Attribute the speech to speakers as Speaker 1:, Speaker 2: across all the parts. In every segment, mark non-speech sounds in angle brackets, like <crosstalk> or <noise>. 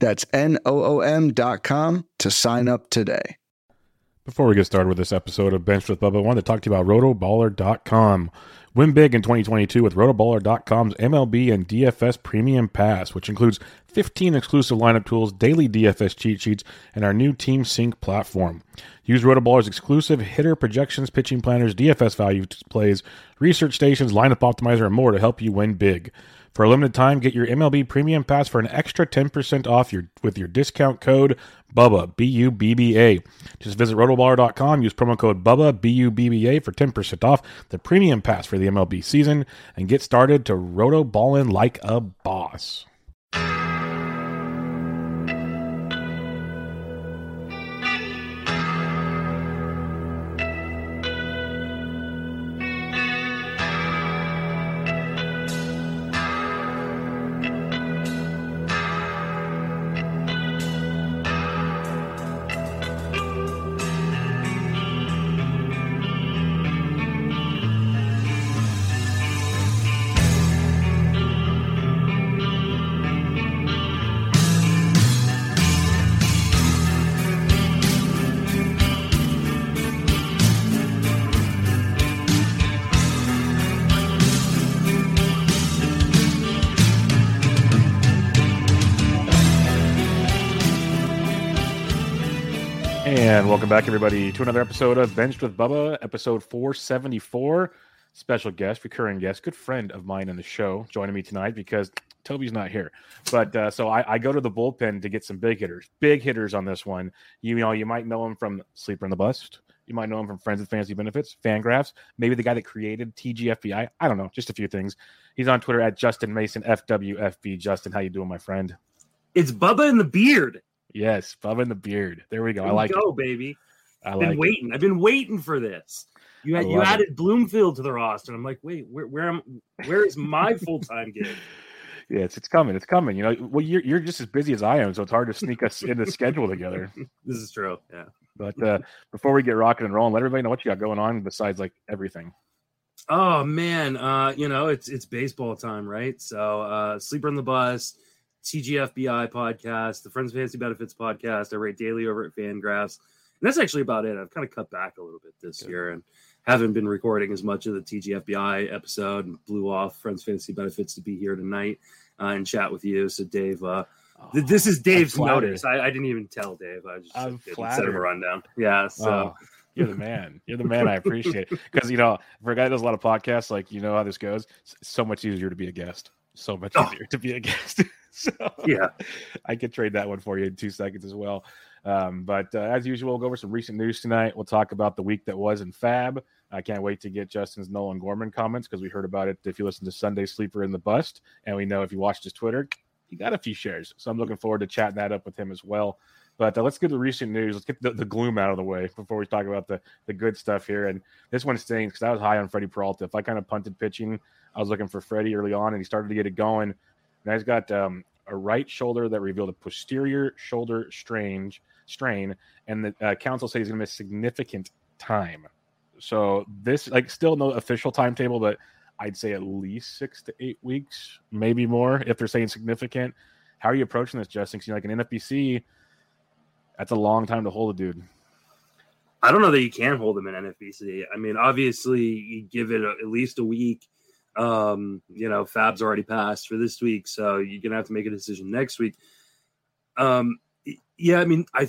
Speaker 1: That's N-O-O-M dot com to sign up today.
Speaker 2: Before we get started with this episode of Bench with Bubba, I wanted to talk to you about rotoballer.com. Win big in 2022 with rotoballer.com's MLB and DFS Premium Pass, which includes 15 exclusive lineup tools, daily DFS cheat sheets, and our new Team Sync platform. Use Rotoballer's exclusive hitter projections, pitching planners, DFS value plays, research stations, lineup optimizer, and more to help you win big. For a limited time, get your MLB Premium Pass for an extra 10% off your, with your discount code BUBBA, B U B B A. Just visit rotoballer.com, use promo code BUBBA, B U B B A for 10% off the Premium Pass for the MLB season, and get started to rotoballin' like a boss. And welcome back, everybody, to another episode of Benched with Bubba, episode 474. Special guest, recurring guest, good friend of mine in the show, joining me tonight because Toby's not here. But uh, so I, I, go to the bullpen to get some big hitters, big hitters on this one. You, know, you might know him from Sleeper and the Bust. You might know him from Friends with Fantasy Benefits, Fangraphs, maybe the guy that created TGFBI. I don't know, just a few things. He's on Twitter at Justin Mason FWFB. Justin, how you doing, my friend?
Speaker 3: It's Bubba in the beard.
Speaker 2: Yes, Bubba in the beard. There we go. There I like
Speaker 3: go,
Speaker 2: it.
Speaker 3: baby.
Speaker 2: I
Speaker 3: have been waiting.
Speaker 2: It.
Speaker 3: I've been waiting for this. You had you added it. Bloomfield to the roster. I'm like, wait, where where am where is my full time gig? <laughs>
Speaker 2: Yeah, it's, it's coming. It's coming. You know, well, you're you're just as busy as I am, so it's hard to sneak us in the schedule together. <laughs>
Speaker 3: This is true. Yeah.
Speaker 2: But uh, before we get rocking and rolling, let everybody know what you got going on besides like everything.
Speaker 3: Oh man, uh, you know it's it's baseball time, right? So uh, sleeper on the bus TGFBI podcast, the Friends of Fantasy Benefits podcast. I write daily over at Fangraphs. And that's actually about it. I've kind of cut back a little bit this Good. year and haven't been recording as much of the TGFBI episode and blew off Friends Fantasy Benefits to be here tonight uh, and chat with you. So, Dave, uh, oh, this is Dave's notice. I, I, didn't even tell Dave. I just
Speaker 2: I'm
Speaker 3: a rundown. Yeah. So. Oh,
Speaker 2: you're the man. You're the man. I appreciate it. Because, you know, for a guy that does a lot of podcasts, like, you know how this goes, it's so much easier to be a guest. So much oh. easier oh. to be a guest. <laughs> so
Speaker 3: yeah, <laughs>
Speaker 2: I could trade that one for you in two seconds as well. Um, but uh, as usual, we'll go over some recent news tonight. We'll talk about the week that was in FAAB. I can't wait to get Justin's Nolan Gorman comments because we heard about it. If you listen to Sunday Sleeper and the Bust, and we know if you watched his Twitter, he got a few shares. So I'm looking forward to chatting that up with him as well. But uh, let's get the recent news. Let's get the, the, gloom out of the way before we talk about the, the good stuff here. And this one stings because I was high on Freddy Peralta. If I kind of punted pitching, I was looking for Freddie early on, and he started to get it going. Now he's got um, a right shoulder that revealed a posterior shoulder strange strain, and the uh, Counsell says he's going to miss significant time. So this, like, still no official timetable, but I'd say at least six to eight weeks, maybe more, if they're saying significant. How are you approaching this, Justin? Because you know, like an NFBC, that's a long time to hold a dude.
Speaker 3: I don't know that you can hold him in NFBC. I mean, obviously, you give it a, at least a week um, you know, FAAB's already passed for this week, so you're gonna have to make a decision next week. Um, yeah, I mean, I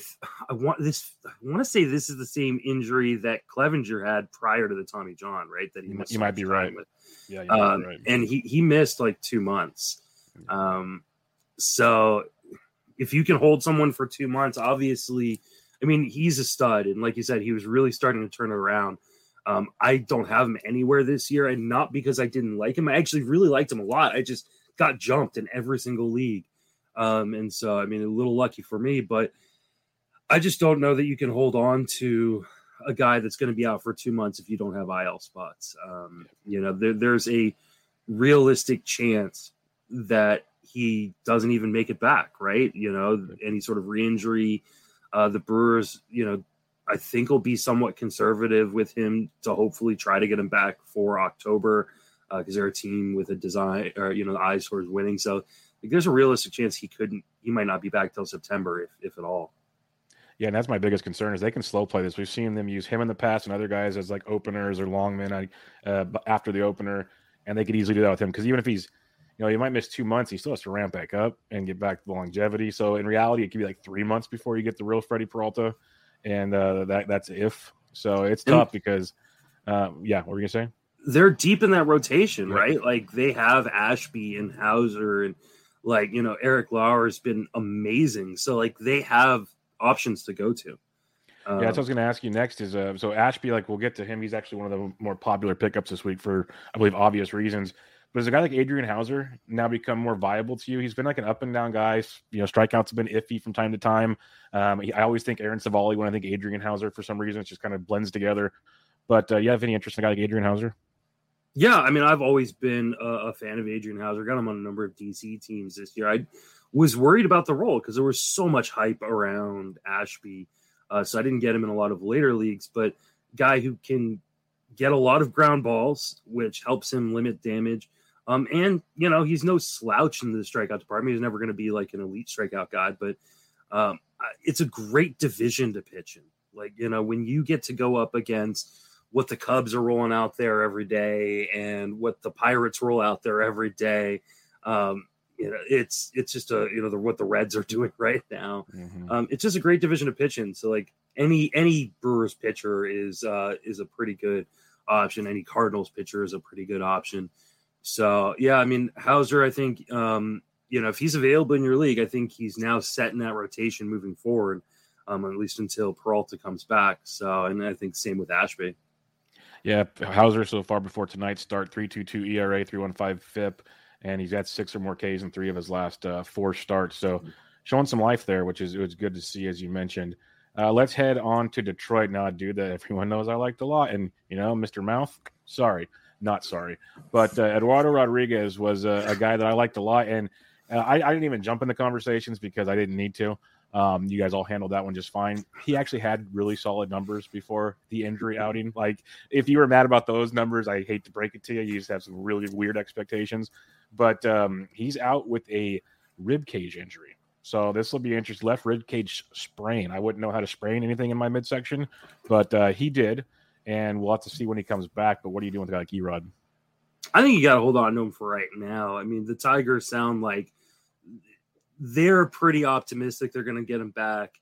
Speaker 3: I want this. I want to say this is the same injury that Clevinger had prior to the Tommy John, right? That
Speaker 2: he you might be right.
Speaker 3: With. Yeah, um, right. and he he missed like two months. Um, so if you can hold someone for two months, obviously, I mean, he's a stud, and like you said, he was really starting to turn it around. Um, I don't have him anywhere this year, and not because I didn't like him. I actually really liked him a lot. I just got jumped in every single league, um, and so I mean, a little lucky for me. But I just don't know that you can hold on to a guy that's going to be out for two months if you don't have IL spots. Um, you know, there, there's a realistic chance that he doesn't even make it back, right? You know, any sort of re-injury. Uh, the Brewers, you know, I think will be somewhat conservative with him to hopefully try to get him back for October because uh, they're a team with a design or you know the eyes towards winning. So like, there's a realistic chance he couldn't, he might not be back till September if, if at all.
Speaker 2: Yeah, and that's my biggest concern is they can slow play this. We've seen them use him in the past and other guys as like openers or longmen uh, after the opener, and they could easily do that with him because even if he's you know, he might miss two months. He still has to ramp back up and get back the longevity. So in reality, it could be like three months before you get the real Freddy Peralta, and uh, that that's if. So it's tough because, um, yeah, what were you gonna say?
Speaker 3: They're deep in that rotation, yeah. right? Like they have Ashby and Houser, and like you know Eric Lauer has been amazing. So like they have options to go to.
Speaker 2: Um, yeah, that's what I was going to ask you next. Is uh, so Ashby, like we'll get to him. He's actually one of the more popular pickups this week for, I believe, obvious reasons. But does a guy like Adrian Houser now become more viable to you? He's been like an up and down guy. You know, strikeouts have been iffy from time to time. Um, I always think Aaron Civale when I think Adrian Houser for some reason. It just kind of blends together. But uh, you have any interest in a guy like Adrian Houser?
Speaker 3: Yeah, I mean, I've always been a, a fan of Adrian Houser. Got him on a number of DC teams this year. I was worried about the role because there was so much hype around Ashby. Uh, so I didn't get him in a lot of later leagues, but guy who can get a lot of ground balls, which helps him limit damage. Um, and you know, he's no slouch in the strikeout department. He's never going to be like an elite strikeout guy, but um, it's a great division to pitch in. Like you know, when you get to go up against what the Cubs are rolling out there every day and what the Pirates roll out there every day, um, you know, it's it's just a you know the, what the Reds are <laughs> doing right now. Mm-hmm. Um, it's just a great division to pitch in. So like any any Brewers pitcher is uh, is a pretty good option. Any Cardinals pitcher is a pretty good option. So yeah, I mean Houser, I think um, you know if he's available in your league, I think he's now set in that rotation moving forward, um, at least until Peralta comes back. So and I think same with Ashby.
Speaker 2: Yeah, Houser so far before tonight's start, three two two ERA, three one five FIP, and he's got six or more Ks in three of his last uh, four starts. So mm-hmm. showing some life there, which is it was good to see, as you mentioned. Uh, let's head on to Detroit now, dude that <laughs> everyone knows I liked a lot, and you know, Mr. Mouth. Sorry, not sorry. But uh, Eduardo Rodriguez was a, a, guy that I liked a lot, and uh, I, I, didn't even jump in the conversations because I didn't need to. Um, you guys all handled that one just fine. He actually had really solid numbers before the injury outing. Like, if you were mad about those numbers, I hate to break it to you. You just have some really weird expectations. But um, he's out with a rib cage injury. So this will be interesting. Left rib cage sprain. I wouldn't know how to sprain anything in my midsection, but uh, he did and we'll have to see when he comes back. But what are you doing with a guy like Erod?
Speaker 3: I think you got to hold on to him for right now. I mean, the Tigers sound like they're pretty optimistic they're going to get him back.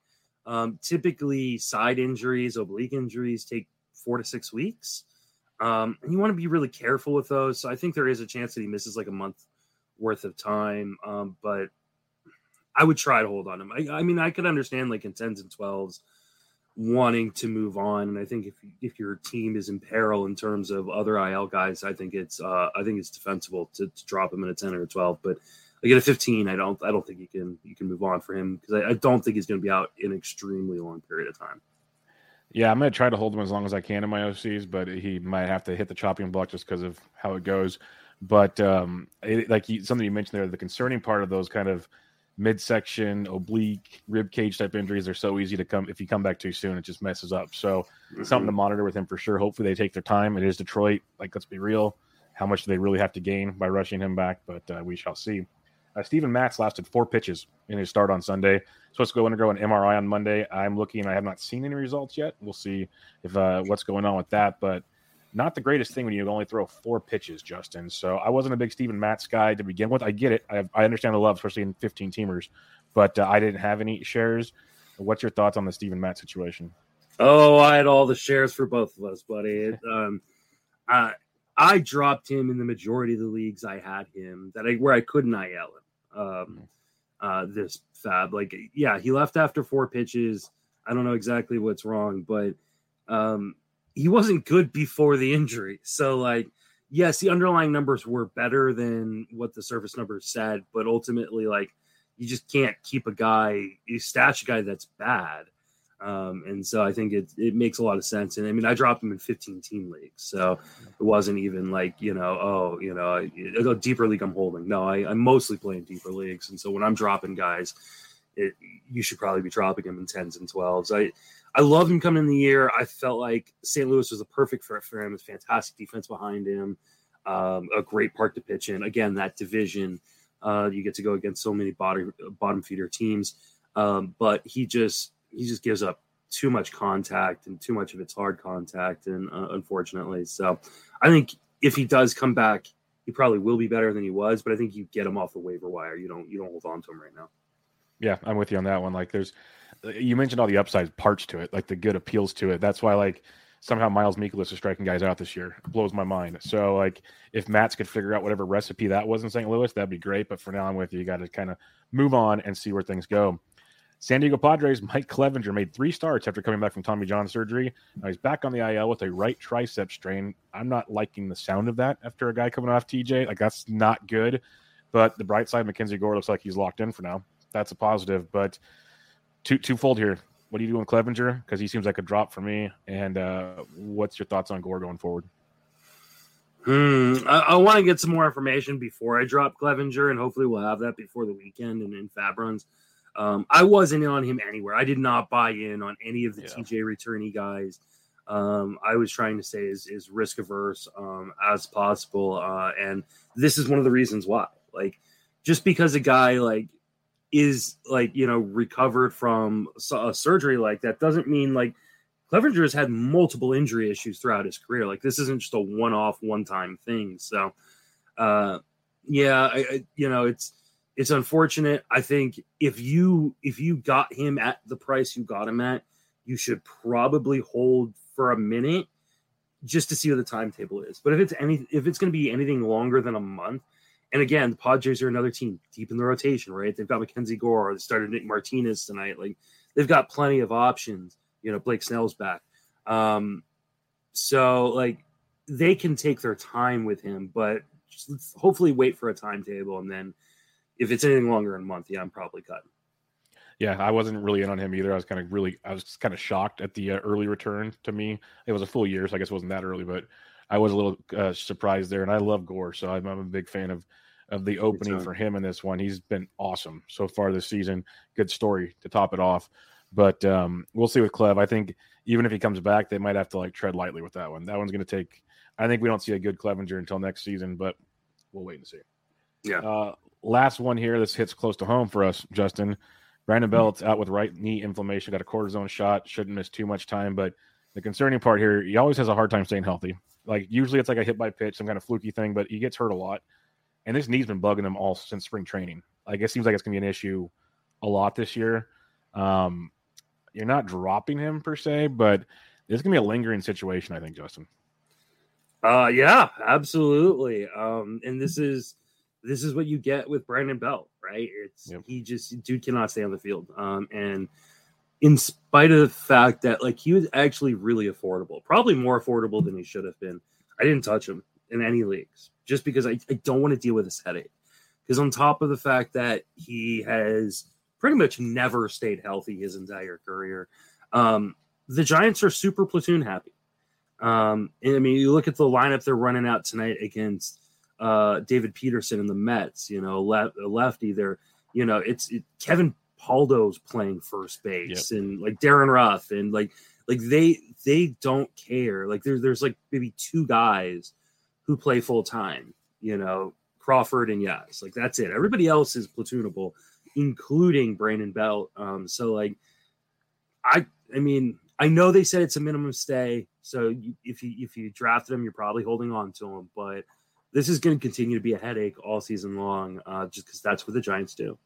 Speaker 3: Um, typically, side injuries, oblique injuries take four to six weeks. Um, and you want to be really careful with those. So I think there is a chance that he misses like a month worth of time. Um, but I would try to hold on him. I, I mean, I could understand like in 10s and 12s wanting to move on. And I think if if your team is in peril in terms of other IL guys, I think it's uh, I think it's defensible to, to drop him in a ten or a twelve. But like at a fifteen, I don't I don't think you can you can move on for him because I, I don't think he's going to be out in an extremely long period of time.
Speaker 2: Yeah, I'm going to try to hold him as long as I can in my OCs, but he might have to hit the chopping block just because of how it goes. But um, it, like you, something you mentioned there, the concerning part of those kind of midsection, oblique, rib cage type injuries are so easy to come. If you come back too soon, it just messes up. So mm-hmm. something to monitor with him for sure. Hopefully they take their time. It is Detroit. Like let's be real. How much do they really have to gain by rushing him back? But uh, we shall see. Uh, Steven Matz lasted four pitches in his start on Sunday. Supposed to go undergo an MRI on Monday. I'm looking. I have not seen any results yet. We'll see if uh, what's going on with that. But not the greatest thing when you only throw four pitches, Justin. So I wasn't a big Steven Matz guy to begin with. I get it. I, I understand the love, especially in 15 teamers, but uh, I didn't have any shares. What's your thoughts on the Steven Matz situation?
Speaker 3: Oh, I had all the shares for both of us, buddy. <laughs> um, I, I dropped him in the majority of the leagues I had him that I where I couldn't IL him. Um, uh, this FAAB, like, yeah, he left after four pitches. I don't know exactly what's wrong, but um, he wasn't good before the injury. So like yes, the underlying numbers were better than what the surface numbers said, but ultimately like you just can't keep a guy you stash a guy that's bad. Um, and so I think it it makes a lot of sense. And I mean, I dropped him in 15 team leagues, so it wasn't even like you know, oh, you know, a deeper league I'm holding. No, I, I'm mostly playing deeper leagues, and so when I'm dropping guys, it, you should probably be dropping him in tens and twelves. I I love him coming in the year. I felt like St. Louis was a perfect fit for him. It's fantastic defense behind him, um, a great park to pitch in. Again, that division, uh, you get to go against so many bottom bottom feeder teams, um, but he just he just gives up too much contact and too much of it's hard contact, and uh, unfortunately, so I think if he does come back, he probably will be better than he was. But I think you get him off the waiver wire. You don't you don't hold on to him right now.
Speaker 2: Yeah, I'm with you on that one. Like, there's you mentioned all the upside parts to it, like the good appeals to it. That's why like somehow Miles Mikolas is striking guys out this year. It blows my mind. So like if Matz could figure out whatever recipe that was in St. Louis, that'd be great. But for now, I'm with you. You got to kind of move on and see where things go. San Diego Padres, Mike Clevinger made three starts after coming back from Tommy John surgery. Now he's back on the IL with a right tricep strain. I'm not liking the sound of that after a guy coming off TJ. Like that's not good. But the bright side, Mackenzie Gore looks like he's locked in for now. That's a positive. But two twofold here. What do you do on Clevinger? Because he seems like a drop for me. And uh, what's your thoughts on Gore going forward?
Speaker 3: Hmm. I, I want to get some more information before I drop Clevinger, and hopefully we'll have that before the weekend and in FAAB runs. Um, I wasn't in on him anywhere. I did not buy in on any of the yeah. TJ returnee guys. Um, I was trying to stay as, as risk averse um, as possible, uh, and this is one of the reasons why. Like, just because a guy like is like you know recovered from a surgery like that doesn't mean like Clevinger has had multiple injury issues throughout his career. Like this isn't just a one-off, one-time thing. So, uh, yeah, I, I, you know it's it's unfortunate. I think if you if you got him at the price you got him at, you should probably hold for a minute just to see what the timetable is. But if it's any if it's going to be anything longer than a month, and again, the Padres are another team deep in the rotation, right? They've got Mackenzie Gore. They started Nick Martinez tonight. Like they've got plenty of options. You know, Blake Snell's back. Um, so like they can take their time with him, but hopefully wait for a timetable. And then if it's anything longer than a month, yeah, I'm probably cutting.
Speaker 2: Yeah, I wasn't really in on him either. I was kind of really, I was kind of shocked at the uh, early return to me. It was a full year, so I guess it wasn't that early, but I was a little uh, surprised there. And I love Gore, so I'm, I'm a big fan of of the opening for him in this one. He's been awesome so far this season. Good story to top it off. But um, we'll see with Clev. I think even if he comes back, they might have to like tread lightly with that one. That one's going to take. I think we don't see a good Clevinger until next season, but we'll wait and see.
Speaker 3: Yeah.
Speaker 2: Uh, last one here. This hits close to home for us, Justin. Brandon Belt's out with right knee inflammation. Got a cortisone shot. Shouldn't miss too much time, but the concerning part here, he always has a hard time staying healthy. Like usually it's like a hit by pitch, some kind of fluky thing, but he gets hurt a lot. And this knee's been bugging him all since spring training. Like it seems like it's gonna be an issue a lot this year. Um, you're not dropping him per se, but it's gonna be a lingering situation, I think, Justin.
Speaker 3: Uh yeah, absolutely. Um, and this is this is what you get with Brandon Belt, right? It's yep. he just dude cannot stay on the field. Um, and in spite of the fact that like he was actually really affordable, probably more affordable than he should have been. I didn't touch him in any leagues just because I, I don't want to deal with this headache. Because on top of the fact that he has pretty much never stayed healthy his entire career, um, the Giants are super platoon happy. Um, and I mean, you look at the lineup they're running out tonight against uh, David Peterson and the Mets. You know, left, lefty. They're you know, it's it, Kevin Paldo's playing first base yep. and like Darin Ruf and like like they they don't care. Like there's there's like maybe two guys who play full time, you know, Crawford and yes, like that's it. Everybody else is platoonable, including Brandon Belt. Um, so like I I mean I know they said it's a minimum stay, so you, if you if you drafted him, you're probably holding on to him, but this is going to continue to be a headache all season long, uh, just because that's what the Giants do.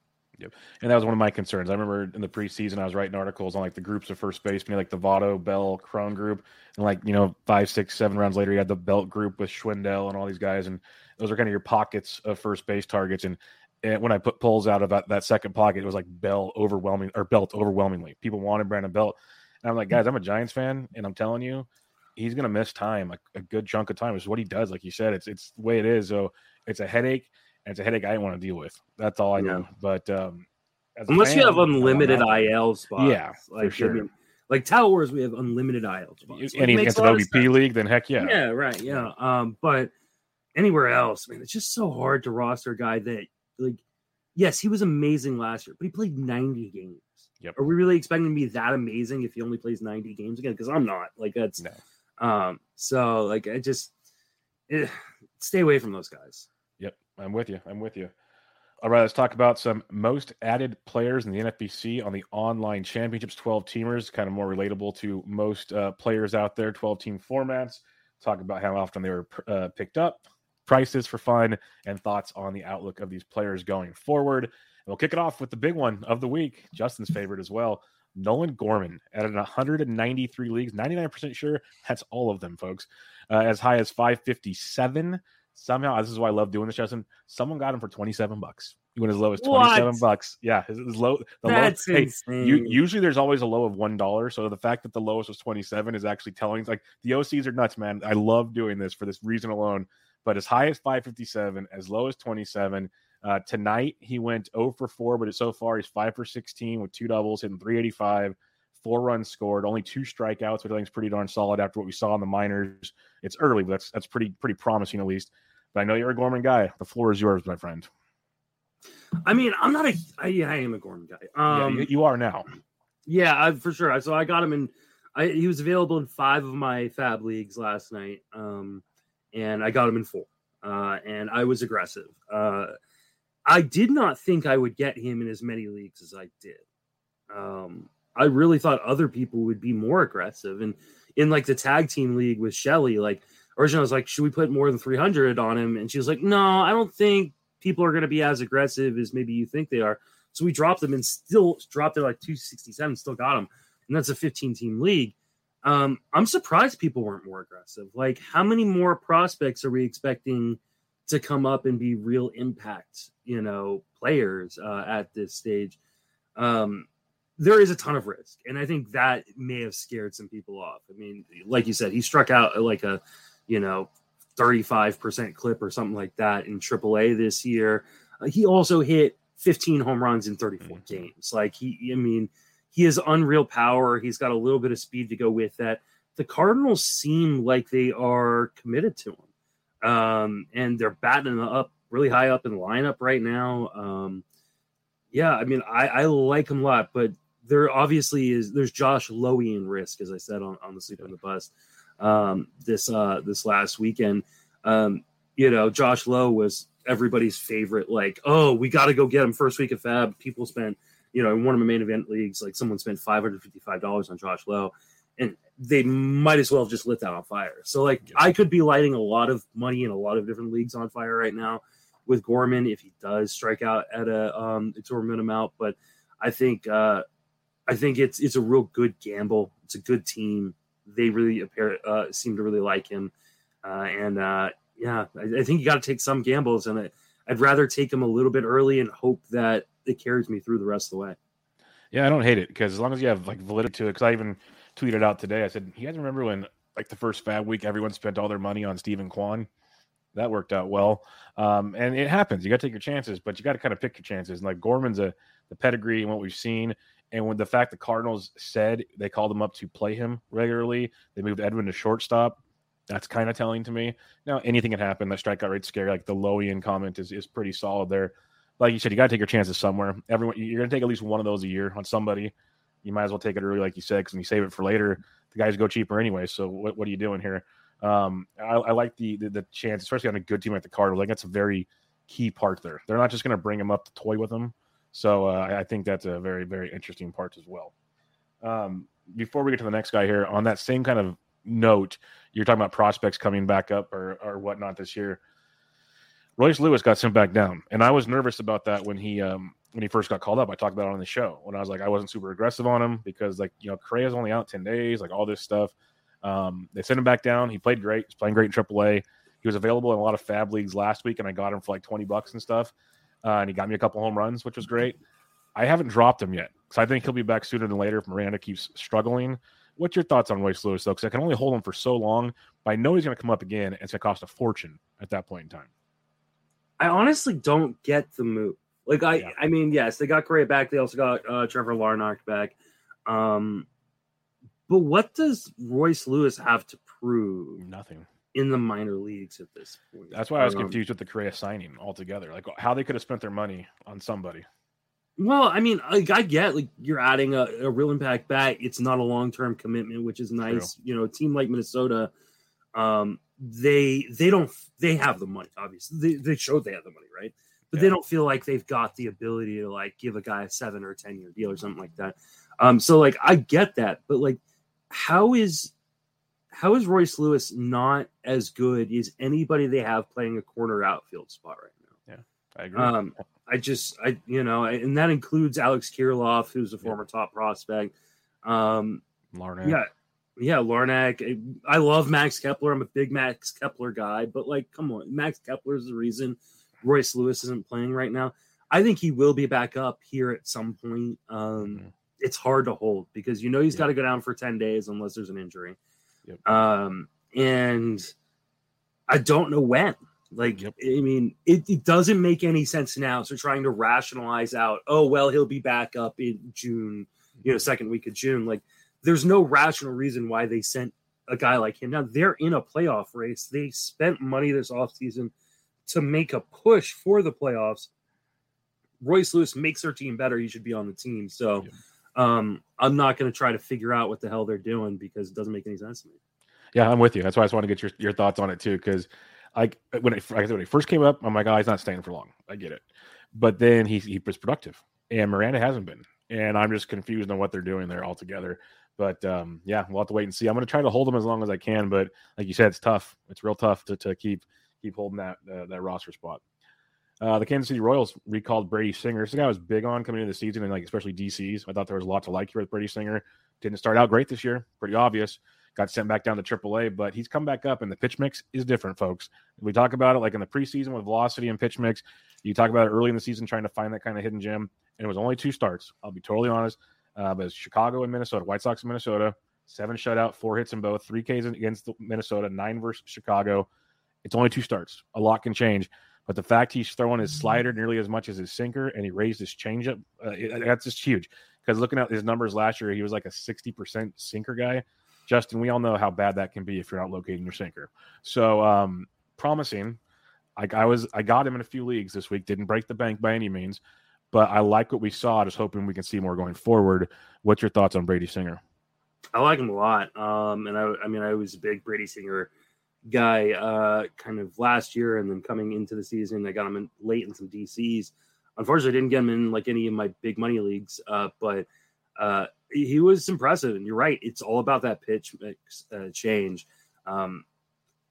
Speaker 2: Yep. And that was one of my concerns. I remember in the preseason, I was writing articles on like the groups of first basemen, like the Votto, Bell, Cron group. And like, you know, five, six, seven rounds later, you had the Belt group with Schwindel and all these guys. And those are kind of your pockets of first base targets. And, and when I put polls out about that second pocket, it was like Bell overwhelming or Belt overwhelmingly. People wanted Brandon Belt. And I'm like, hmm. guys, I'm a Giants fan. And I'm telling you, he's going to miss time, a, a good chunk of time. Is what he does. Like you said, it's, it's the way it is. So it's a headache it's a headache I didn't want to deal with. That's all I know. But, um,
Speaker 3: unless fan, you have unlimited IL spots,
Speaker 2: yeah, like, for sure. I mean,
Speaker 3: Like Tout Wars, we have unlimited IL spots.
Speaker 2: Any against an OBP league, then heck yeah.
Speaker 3: Yeah, right. Yeah. Um, but anywhere else, man, it's just so hard to roster a guy that like yes, he was amazing last year, but he played 90 games.
Speaker 2: Yep.
Speaker 3: Are we really expecting him to be that amazing if he only plays 90 games again? Because I'm not. Like that's
Speaker 2: No.
Speaker 3: um so like I just eh, stay away from those guys.
Speaker 2: I'm with you. I'm with you. All right, let's talk about some most added players in the NFBC on the online championships. 12 teamers, kind of more relatable to most uh, players out there. 12 team formats. Talk about how often they were uh, picked up, prices for fun, and thoughts on the outlook of these players going forward. And we'll kick it off with the big one of the week, Justin's favorite as well. Nolan Gorman at 193 leagues, 99% sure that's all of them, folks. Uh, as high as 557 somehow this is why I love doing this, Justin. Someone got him for 27 bucks. He went as low as 27
Speaker 3: What?
Speaker 2: bucks. Yeah, his, his low. The
Speaker 3: That's
Speaker 2: low, hey,
Speaker 3: insane.
Speaker 2: you, usually there's always a low of one dollar. So the fact that the lowest was 27 is actually telling. Like the OCs are nuts, man. I love doing this for this reason alone. But as high as 557, as low as 27. Uh, tonight he went 0 for 4, but so far he's 5 for 16 with two doubles, hitting 385, four runs scored, only two strikeouts, which I think is pretty darn solid after what we saw in the minors. It's early, but that's that's pretty pretty promising at least. But I know you're a Gorman guy. The floor is yours, my friend.
Speaker 3: I mean, I'm not a I, am a Gorman guy.
Speaker 2: Yeah,
Speaker 3: Um
Speaker 2: you, you are now.
Speaker 3: Yeah, I, for sure. So I got him in. I, he was available in five of my FAAB leagues last night, um, and I got him in four. Uh, and I was aggressive. Uh, I did not think I would get him in as many leagues as I did. Um, I really thought other people would be more aggressive, and in like the tag team league with Shelly, like originally I was like, should we put more than three hundred on him? And she was like, no, I don't think people are going to be as aggressive as maybe you think they are. So we dropped them and still dropped it like 267, still got them. And that's a 15 team league. Um, I'm surprised people weren't more aggressive. Like, how many more prospects are we expecting to come up and be real impact, you know, players uh, at this stage? Um, there is a ton of risk. And I think that may have scared some people off. I mean, like you said, he struck out like a, you know, 35% clip or something like that in AAA this year. Uh, he also hit 15 home runs in 34
Speaker 2: Mhm.
Speaker 3: games. Like he, I mean, he has unreal power. He's got a little bit of speed to go with that. The Cardinals seem like they are committed to him, um, and they're batting up really high up in the lineup right now. Um, yeah, I mean, I, I like him a lot, but there obviously is there's Josh Lowy in risk, as I said on, on the sleep on the bus um, this uh, this last weekend. Um, you know, Josh Lowe was everybody's favorite. Like, oh, we got to go get him first week of FAAB. People spent, you know, in one of my main event leagues, like someone spent five hundred fifty five dollars on Josh Lowe, and they might as well have just lit that on fire. So, like. I could be lighting a lot of money in a lot of different leagues on fire right now with Gorman if he does strike out at a um, exorbitant amount. But I think uh, I think it's it's a real good gamble. It's a good team. They really appear uh, seem to really like him, uh, and uh, yeah, I, I think you got to take some gambles, and I, I'd rather take him a little bit early and hope that it carries me through the rest of the way.
Speaker 2: Yeah, I don't hate it because as long as you have like validity to it, because I even tweeted out today, I said, "You guys remember when like the first FAAB week, everyone spent all their money on Steven Kwan? That worked out well, um, and it happens. You got to take your chances, but you got to kind of pick your chances. And like Gorman's a the pedigree and what we've seen, and when the fact the Cardinals said they called him up to play him regularly, they moved Edwin to shortstop. That's kind of telling to me. Now anything can happen. That strikeout rate's scary. Like the Lowian comment is is pretty solid there. Like you said, you got to take your chances somewhere. Everyone, you're going to take at least one of those a year on somebody. You might as well take it early, like you said, because when you save it for later, the guys go cheaper anyway. So what, what are you doing here? Um, I, I like the, the the chance, especially on a good team like the Cardinals. Like that's a very key part there. They're not just going to bring him up to toy with him. So uh, I- think that's a very very interesting part as well. Um, before we get to the next guy here, on that same kind of note, you're talking about prospects coming back up or or whatnot this year. Royce Lewis got sent back down, and I was nervous about that when he um, when he first got called up. I talked about it on the show when I was like I wasn't super aggressive on him because like you know Correa's only out ten days, like all this stuff. Um, they sent him back down. He played great. He's playing great in AAA. He was available in a lot of FAAB leagues last week, and I got him for like twenty bucks and stuff. Uh, and he got me a couple home runs, which was great. I haven't dropped him yet, so I think he'll be back sooner than later if Miranda keeps struggling. What's your thoughts on Royce Lewis though? Because I can only hold him for so long, but I know he's going to come up again, and it's going to cost a fortune at that point in time.
Speaker 3: I honestly don't get the move. Like I,
Speaker 2: Yeah.
Speaker 3: I mean, yes, they got Correa back. They also got uh, Trevor Larnach back. Um, But what does Royce Lewis have to prove
Speaker 2: Nothing.
Speaker 3: In the minor leagues at this point?
Speaker 2: That's why I was
Speaker 3: Um,
Speaker 2: confused with the Correa signing altogether. Like how they could have spent their money on somebody.
Speaker 3: Well, I mean, like, I get like you're adding a, a real impact bat. It's not a long term commitment, which is nice. You know, a team like Minnesota, um, they they don't they have the money. Obviously, they, they showed they have the money, right? But they don't feel like they've got the ability to like give a guy a seven or ten year deal or something like that. Um, so like I get that, but like, how is how is Royce Lewis not as good as anybody they have playing a corner outfield spot right now?
Speaker 2: Yeah, I agree.
Speaker 3: Um, I just, I, you know, and that includes Alex Kirilloff, who's a
Speaker 2: Yeah.
Speaker 3: former top prospect. Um,
Speaker 2: Larnach.
Speaker 3: yeah, yeah, Larnach. I, I love Max Kepler. I'm a big Max Kepler guy, but like, come on, Max Kepler is the reason Royce Lewis isn't playing right now. I think he will be back up here at some point. Um,
Speaker 2: Mhm.
Speaker 3: It's hard to hold because you know he's
Speaker 2: Yeah.
Speaker 3: got to go down for ten days unless there's an injury.
Speaker 2: Yep.
Speaker 3: Um, and I don't know when. Like,
Speaker 2: Yep.
Speaker 3: I mean, it, it doesn't make any sense now. So trying to rationalize out, oh well, he'll be back up in June, you know, second week of June. Like, there's no rational reason why they sent a guy like him. Now they're in a playoff race. They spent money this offseason to make a push for the playoffs. Royce Lewis makes their team better. He should be on the team. So
Speaker 2: Yep.
Speaker 3: Um, I'm not going to try to figure out what the hell they're doing because it doesn't make any sense to me.
Speaker 2: Yeah, I'm with you. That's why I just want to get your, your thoughts on it too. Because like when it, when he first came up, I'm like, oh, he's not staying for long. I get it. But then he he was productive, and Miranda hasn't been, and I'm just confused on what they're doing there altogether. But um, yeah, we'll have to wait and see. I'm going to try to hold him as long as I can, but like you said, it's tough. It's real tough to, to keep keep holding that uh, that roster spot. Uh, the Kansas City Royals recalled Brady Singer. This guy was big on coming into the season, and like especially DCs. I thought there was a lot to like here with Brady Singer. Didn't start out great this year, pretty obvious. Got sent back down to AAA, but he's come back up, and the pitch mix is different, folks. We talk about it like in the preseason with velocity and pitch mix. You talk about it early in the season, trying to find that kind of hidden gem, and it was only two starts. I'll be totally honest. Uh, but Chicago and Minnesota, White Sox and Minnesota, seven shutout, four hits in both, three Ks against Minnesota, nine versus Chicago. It's only two starts. A lot can change. But the fact he's throwing his slider nearly as much as his sinker and he raised his changeup, uh, it- that's just huge. Because looking at his numbers last year, he was like a 60% sinker guy. Justin, we all know how bad that can be if you're not locating your sinker. So um, promising. Like I was, I got him in a few leagues this week. Didn't break the bank by any means, but I like what we saw. Just hoping we can see more going forward. What's your thoughts on Brady Singer?
Speaker 3: I like him a lot. Um, and I, I mean, I was a big Brady Singer guy uh, kind of last year, and then coming into the season, I got him in late in some DCs. Unfortunately, I didn't get him in like any of my big money leagues, uh, but uh, he was impressive. And you're right; it's all about that pitch mix uh, change. Um,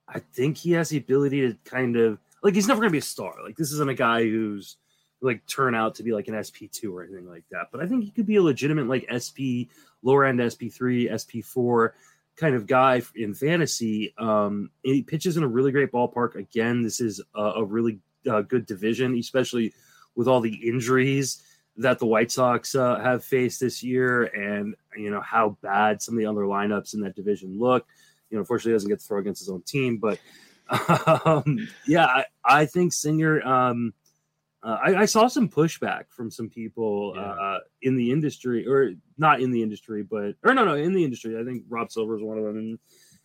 Speaker 3: I think he has the ability to kind of like he's never going to be a star. Like this isn't a guy who's like turn out to be like an SP two or anything like that. But I think he could be a legitimate like SP lower end SP three, SP four kind of guy in fantasy. Um, he pitches in a really great ballpark. Again, this is a, a really uh, good division, especially with all the injuries that the White Sox uh, have faced this year, and you know how bad some of the other lineups in that division look. You know, unfortunately, he doesn't get to throw against his own team, but <laughs> um, yeah, I, I think Singer. Um, uh, I, I saw some pushback from some people
Speaker 2: Yeah.
Speaker 3: uh, in the industry, or not in the industry, but or no, no, in the industry. I think Rob Silver is one of them, and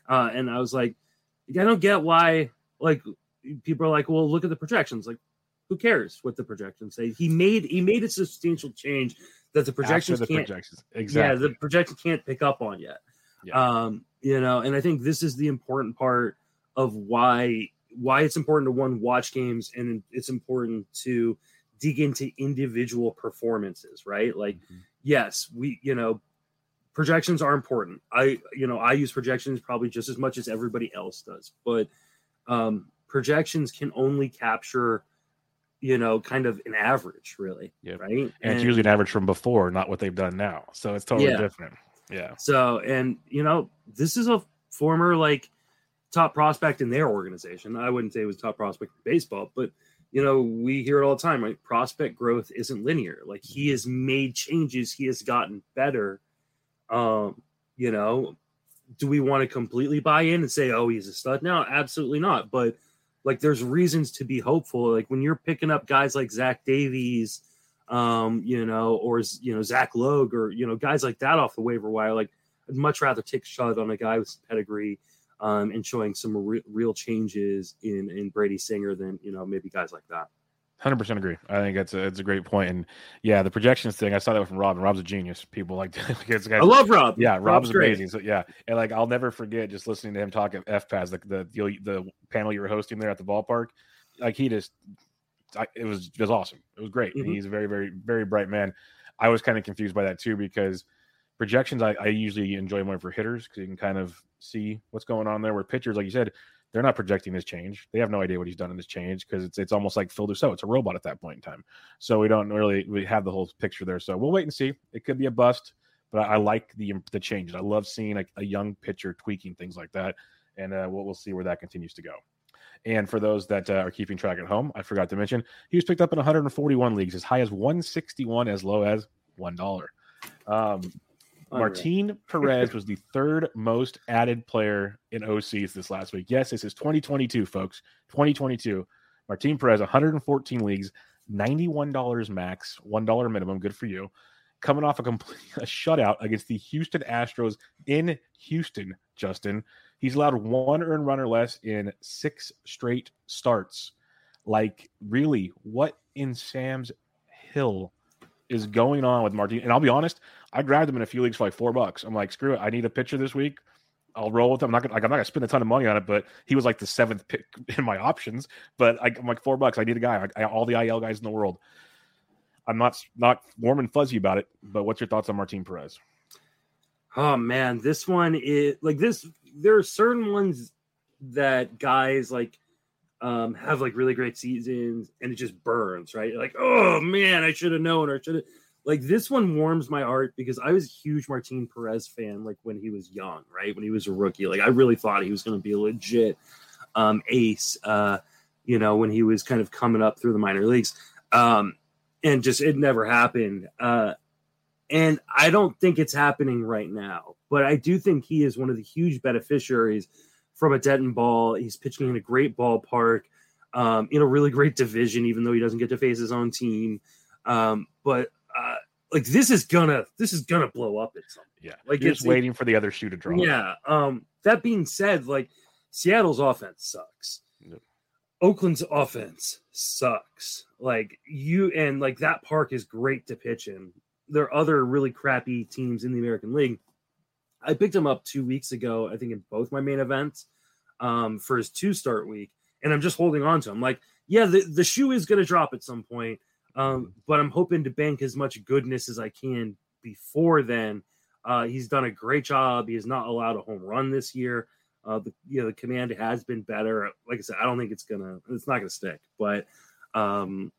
Speaker 3: uh, and I was like, I don't get why. Like people are like, well, look at the projections. Like, who cares what the projections say? He made he made a substantial change that the projections
Speaker 2: After the
Speaker 3: can't.
Speaker 2: projections, exactly.
Speaker 3: Yeah, the projections can't pick up on yet.
Speaker 2: Yeah.
Speaker 3: Um, you know, and I think this is the important part of why why it's important to one watch games and it's important to dig into individual performances, right? Like,
Speaker 2: Mhm.
Speaker 3: yes, we, you know, projections are important. I, you know, I use projections probably just as much as everybody else does, but um, projections can only capture, you know, kind of an average, really,
Speaker 2: Yeah.
Speaker 3: right?
Speaker 2: and it's usually an average from before, not what they've done now. So it's totally
Speaker 3: Yeah.
Speaker 2: different. Yeah.
Speaker 3: So, and you know, this is a former like top prospect in their organization. I wouldn't say it was top prospect in baseball, but you know, we hear it all the time, right? Prospect growth isn't linear. Like he has made changes, he has gotten better. Um, you know, do we want to completely buy in and say, oh, he's a stud now? Absolutely not. But like there's reasons to be hopeful. Like when you're picking up guys like Zach Davies, um, you know, or you know, Zach Logue or you know, guys like that off the waiver wire, like I'd much rather take a shot on a guy with pedigree um, and showing some re- real changes in in Brady Singer than you know maybe guys like that.
Speaker 2: Hundred percent agree. I think that's a it's a great point. And yeah, the projections thing. I saw that from Rob, and Rob's a genius. People like, <laughs> like
Speaker 3: I love Rob.
Speaker 2: Yeah, Rob's, Rob's amazing. So yeah, and like I'll never forget just listening to him talk at FPAS, the the the, the panel you were hosting there at the ballpark. Like he just, I, it was just awesome. It was great. Mm-hmm. He's a very very very bright man. I was kind of confused by that too because projections I, I usually enjoy more for hitters because you can kind of see what's going on there. Where pitchers, like you said, they're not projecting this change. They have no idea what he's done in this change because it's it's almost like Phil Dussault. It's a robot at that point in time. So we don't really we have the whole picture there. So we'll wait and see. It could be a bust, but I, I like the the changes. I love seeing a, a, young pitcher tweaking things like that, and uh, we'll, we'll see where that continues to go. And for those that uh, are keeping track at home, I forgot to mention he was picked up in 141 leagues, as high as 161, as low as one dollar. Um, Martin Perez <laughs> was the third most added player in OCs this last week. Yes, this is 2022, folks. 2022. Martin Perez, 114 leagues, $91 max, $1 minimum. Good for you. Coming off a complete <laughs> a shutout against the Houston Astros in Houston, Justin. He's allowed one earned run or less in six straight starts. Like, really, what in Sam's Hill is going on with Martin? And I'll be honest, I grabbed him in a few leagues for like four bucks. I'm like, screw it. I need a pitcher this week. I'll roll with him. I'm not gonna like I'm not gonna spend a ton of money on it, but he was like the seventh pick <laughs> in my options. But I, am like four bucks. I need a guy. I, I, all the IL guys in the world. I'm not not warm and fuzzy about it. But what's your thoughts on Martin Perez?
Speaker 3: Oh man, this one is like this. There are certain ones that guys like um have like really great seasons and it just burns, right? Like, oh man, I should have known or should have like this one warms my heart because I was a huge Martin Perez fan, like when he was young, right? When he was a rookie. Like I really thought he was going to be a legit um, ace, uh, you know, when he was kind of coming up through the minor leagues. Um, and just it never happened. Uh, and I don't think it's happening right now, but I do think he is one of the huge beneficiaries from a deadened ball. He's pitching in a great ballpark, um, in a really great division, even though he doesn't get to face his own team. Um, but uh, like this is gonna this is gonna blow up at some point.
Speaker 2: Yeah, like You're just waiting it, for the other shoe to drop.
Speaker 3: Yeah. Um. That being said, like Seattle's offense sucks. Yep. Oakland's offense sucks. Like you and like that park is great to pitch in. There are other really crappy teams in the American League. I picked him up two weeks ago, I think in both my main events, um, for his two start week, and I'm just holding on to him. Like, yeah, the, the shoe is gonna drop at some point. Um, but I'm hoping to bank as much goodness as I can before then. Uh, he's done a great job. He has not allowed a home run this year. Uh, the you know the command has been better. Like I said, I don't think it's gonna it's not gonna stick, but um,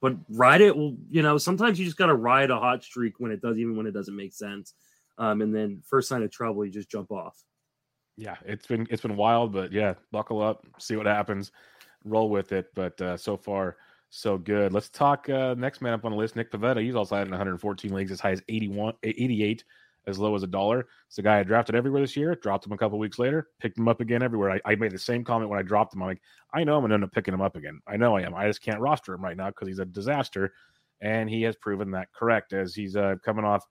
Speaker 3: but ride it. Well, you know, sometimes you just gotta ride a hot streak when it does, even when it doesn't make sense. Um, and then first sign of trouble, you just jump off.
Speaker 2: Yeah, it's been it's been wild, but yeah, buckle up, see what happens, roll with it. But uh, so far, so good. Let's talk uh, next man up on the list, Nick Pivetta. He's also had in 114 leagues as high as 81, 88, as low as a dollar. It's a guy I drafted everywhere this year. Dropped him a couple weeks later, picked him up again everywhere. I, I, made the same comment when I dropped him. I'm like, I know I'm going to end up picking him up again. I know I am. I just can't roster him right now because he's a disaster. And he has proven that correct as he's uh, coming off,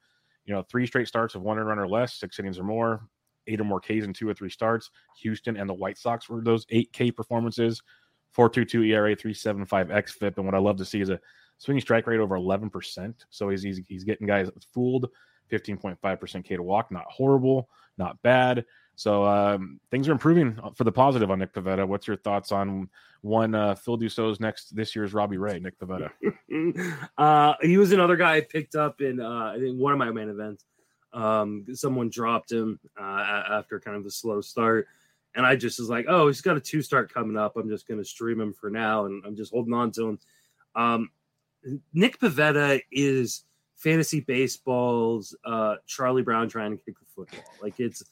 Speaker 2: you know, three straight starts of one run or less, six innings or more, eight or more Ks in two or three starts. Houston and the White Sox were those eight K performances. 4.22 ERA, 3.75 xFIP, and what I love to see is a swinging strike rate over 11%. So he's he's, he's getting guys fooled. 15.5% K to walk, not horrible, not bad. So um, things are improving for the positive on Nick Pivetta. What's your thoughts on one uh, Phil Dussault's next this year's Robbie Ray, Nick Pivetta? <laughs>
Speaker 3: uh, he was another guy I picked up in uh, in one of my main events. Um, someone dropped him uh, after kind of a slow start. And I just was like, oh, he's got a two start coming up. I'm just going to stream him for now. And I'm just holding on to him. Um, Nick Pivetta is fantasy baseball's uh, Charlie Brown trying to kick the football. Like it's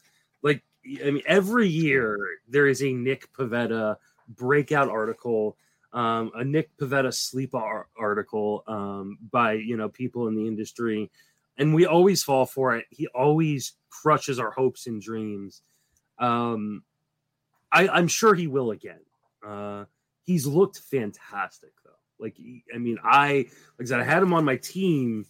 Speaker 3: like, I mean, every year there is a Nick Pivetta breakout article, um, a Nick Pivetta sleep article um, by, you know, people in the industry. And we always fall for it. He always crushes our hopes and dreams. Um, I, am sure he will again. Uh, he's looked fantastic though. Like I mean, I like I said, I had him on my team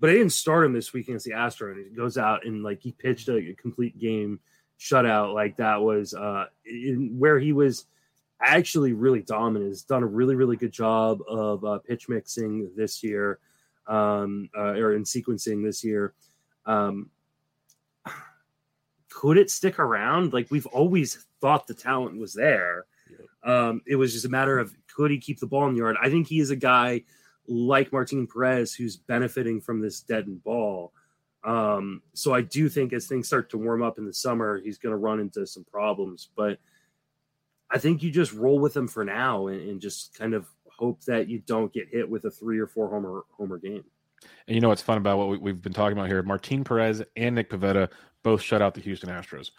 Speaker 3: but I didn't start him this week against the Astros. He goes out and like he pitched a complete game shutout. Like that was uh in, where he was actually really dominant. Has done a really really good job of uh, pitch mixing this year, um, uh, or in sequencing this year. Um, could it stick around? Like we've always thought the talent was there. Um, it was just a matter of could he keep the ball in the yard. I think he is a guy like Martin Perez who's benefiting from this deadened ball. Um, so I do think as things start to warm up in the summer, he's going to run into some problems. But I think you just roll with him for now and, and, just kind of hope that you don't get hit with a three or four homer homer game.
Speaker 2: And you know what's fun about what we, have been talking about here? Martin Perez and Nick Pivetta both shut out the Houston Astros.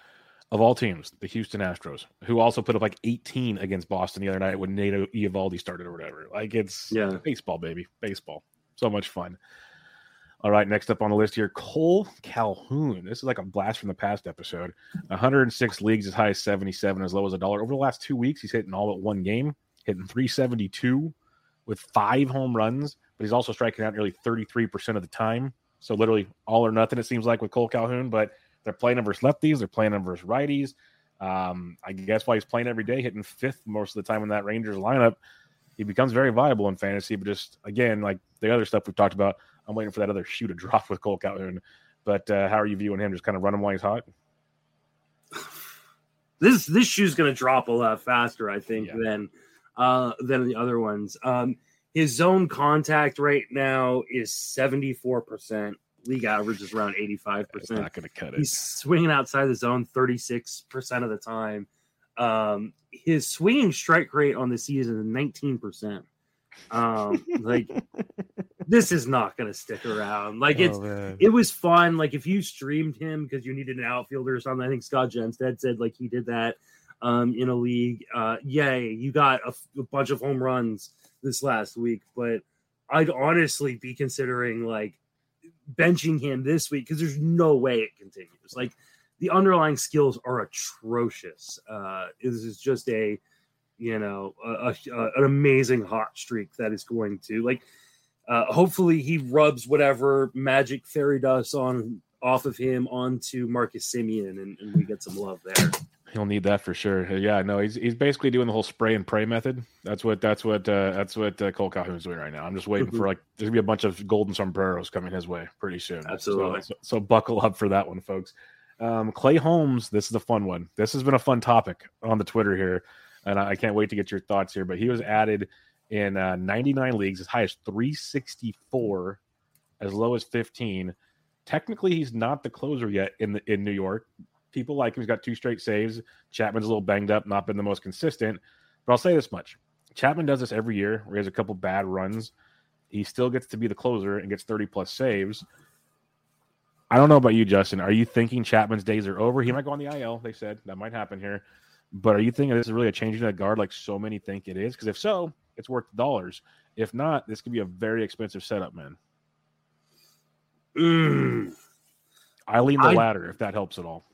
Speaker 2: Of all teams, the Houston Astros, who also put up like 18 against Boston the other night when Nate Eovaldi started or whatever. Like it's yeah. baseball, baby, baseball. So much fun. All right, next up on the list here, Cole Calhoun. This is like a blast from the past episode. 106 leagues as high as 77, as low as a dollar. Over the last two weeks, he's hitting all but one game, hitting 372 with five home runs, but he's also striking out nearly 33% of the time. So literally all or nothing, it seems like, with Cole Calhoun. But they're playing him versus lefties, they're playing him versus righties. Um, I guess why he's playing every day, hitting fifth most of the time in that Rangers lineup. He becomes very viable in fantasy, but just again, like the other stuff we've talked about, I'm waiting for that other shoe to <laughs> drop with Cole Calhoun. But uh, how are you viewing him? Just kind of run him while he's hot. <sighs>
Speaker 3: This this shoe's going to drop a lot faster, I think, yeah. than uh, than the other ones. Um, his zone contact right now is 74 percent. League average is around 85 percent.
Speaker 2: Not going to cut
Speaker 3: it. He's swinging outside the zone 36 percent of the time. Um, his swinging strike rate on the season is 19 percent. Um, like <laughs> this is not going to stick around. Like it's oh, it was fun. Like if you streamed him because you needed an outfielder or something, I think Scott Genstead said like he did that um, in a league. Uh, yay, you got a, a bunch of home runs this last week, but I'd honestly be considering like benching him this week because there's no way it continues. Like the underlying skills are atrocious. Uh, this is just a you know, a, a, an amazing hot streak that is going to like. Uh, hopefully, he rubs whatever magic fairy dust on off of him onto Marcus Semien, and, and we get some love there.
Speaker 2: He'll need that for sure. Yeah, no, he's he's basically doing the whole spray and pray method. That's what that's what uh, that's what uh, Cole Calhoun's doing right now. I'm just waiting for mm-hmm. like there's gonna be a bunch of golden sombreros coming his way pretty soon.
Speaker 3: Absolutely.
Speaker 2: So, so, so buckle up for that one, folks. Um, Clay Holmes, this is a fun one. This has been a fun topic on the Twitter here and I can't wait to get your thoughts here. But he was added in uh, 99 leagues, as high as 364, as low as 15. Technically, he's not the closer yet in the, in New York. People like him. He's got two straight saves. Chapman's a little banged up, not been the most consistent. But I'll say this much: Chapman does this every year, where he has a couple bad runs. He still gets to be the closer and gets 30 plus saves. I don't know about you, Justin. Are you thinking Chapman's days are over? He might go on the IL. They said that might happen here. But are you thinking this is really a changing of the guard like so many think it is? Because if so, it's worth dollars. If not, this could be a very expensive setup, man.
Speaker 3: Mm.
Speaker 2: I lean the I, ladder if that helps at all.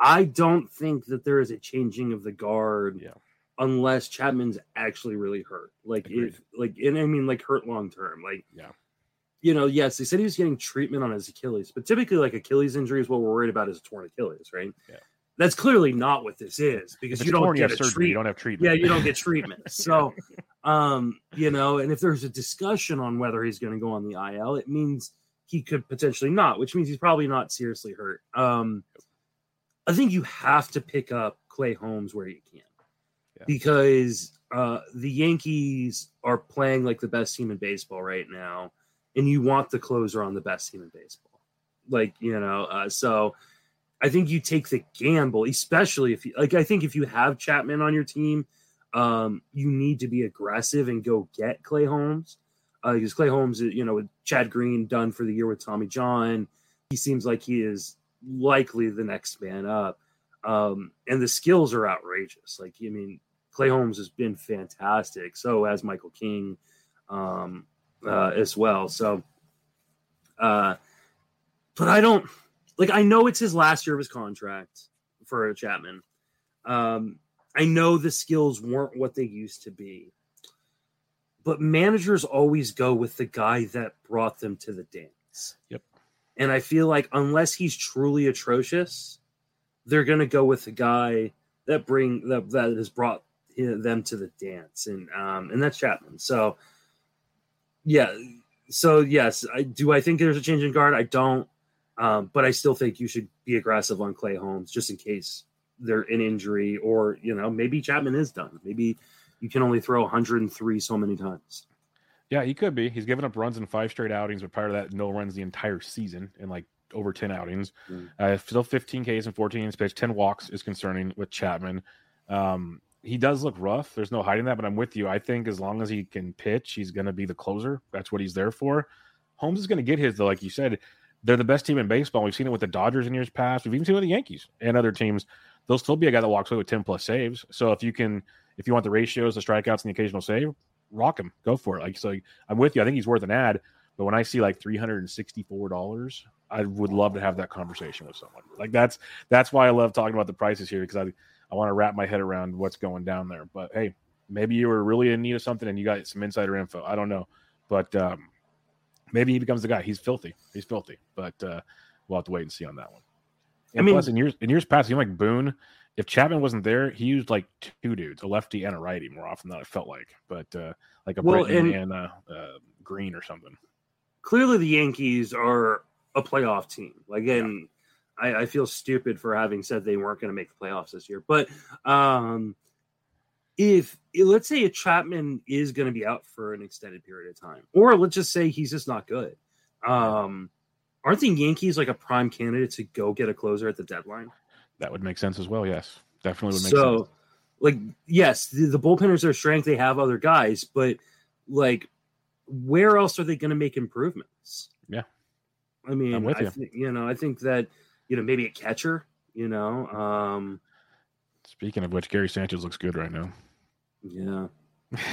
Speaker 3: I don't think that there is a changing of the guard
Speaker 2: yeah.
Speaker 3: unless Chapman's actually really hurt. Like Agreed. if like and I mean like hurt long term. Like
Speaker 2: yeah.
Speaker 3: You know, yes, they said he was getting treatment on his Achilles, but typically like Achilles injury is what we're worried about is a torn Achilles, right?
Speaker 2: Yeah.
Speaker 3: That's clearly not what this is because you don't get a
Speaker 2: surgery, you don't have treatment.
Speaker 3: Yeah, you don't get treatment. <laughs> So, um, you know, and if there's a discussion on whether he's going to go on the IL, it means he could potentially not, which means he's probably not seriously hurt. Um, I think you have to pick up Clay Holmes where you can yeah. because uh, the Yankees are playing like the best team in baseball right now, and you want the closer on the best team in baseball. Like, you know, uh, so I think you take the gamble, especially if you like. I think if you have Chapman on your team, um, you need to be aggressive and go get Clay Holmes uh, because Clay Holmes, you know, with Chad Green done for the year with Tommy John, he seems like he is likely the next man up. Um, and the skills are outrageous. Like, I mean, Clay Holmes has been fantastic. So has Michael King um, uh, as well. So, uh, but I don't like I know it's his last year of his contract for Chapman. Um, I know the skills weren't what they used to be, but managers always go with the guy that brought them to the dance.
Speaker 2: Yep.
Speaker 3: And I feel like unless he's truly atrocious, they're going to go with the guy that bring that that has brought them to the dance, and um, and that's Chapman. So, yeah. So yes, I do. I think there's a change in guard. I don't, um, but I still think you should be aggressive on Clay Holmes just in case they're an injury, or you know maybe Chapman is done. Maybe you can only throw 103 so many times.
Speaker 2: Yeah, he could be. He's given up runs in five straight outings, but prior to that, no runs the entire season in like over 10 outings. Mm. Uh, still 15 Ks and 14 innings pitched. 10 walks is concerning with Chapman. Um, he does look rough. There's no hiding that, but I'm with you. I think as long as he can pitch, he's going to be the closer. That's what he's there for. Holmes is going to get his, though, like you said. They're the best team in baseball. We've seen it with the Dodgers in years past. We've even seen it with the Yankees and other teams. They'll still be a guy that walks away with 10 plus saves. So if you can, if you want the ratios, the strikeouts, and the occasional save, rock him. Go for it. Like so, I'm with you. I think he's worth an ad. But when I see like three hundred and sixty-four dollars, I would love to have that conversation with someone. Like that's that's why I love talking about the prices here because I I want to wrap my head around what's going down there. But hey, maybe you were really in need of something and you got some insider info. I don't know, but um, maybe he becomes the guy. He's filthy. He's filthy. But uh, we'll have to wait and see on that one. And I mean, plus in years in years past, you like Boone. If Chapman wasn't there, he used like two dudes, a lefty and a righty, more often than I felt like. But uh, like a well, and, and uh, uh, Green or something.
Speaker 3: Clearly, the Yankees are a playoff team. Like, and yeah. I, I, feel stupid for having said they weren't going to make the playoffs this year. But um, if let's say a Chapman is going to be out for an extended period of time, or let's just say he's just not good, um, aren't the Yankees like a prime candidate to go get a closer at the deadline?
Speaker 2: That would make sense as well. Yes, definitely would make sense.
Speaker 3: so,
Speaker 2: sense.
Speaker 3: like, yes, the, the bullpen is their strength. They have other guys, but like, where else are they going to make improvements?
Speaker 2: Yeah,
Speaker 3: I mean, I'm with you. I th- you know, I think that you know maybe a catcher. You know, um,
Speaker 2: speaking of which, Gary Sanchez looks good right now.
Speaker 3: Yeah,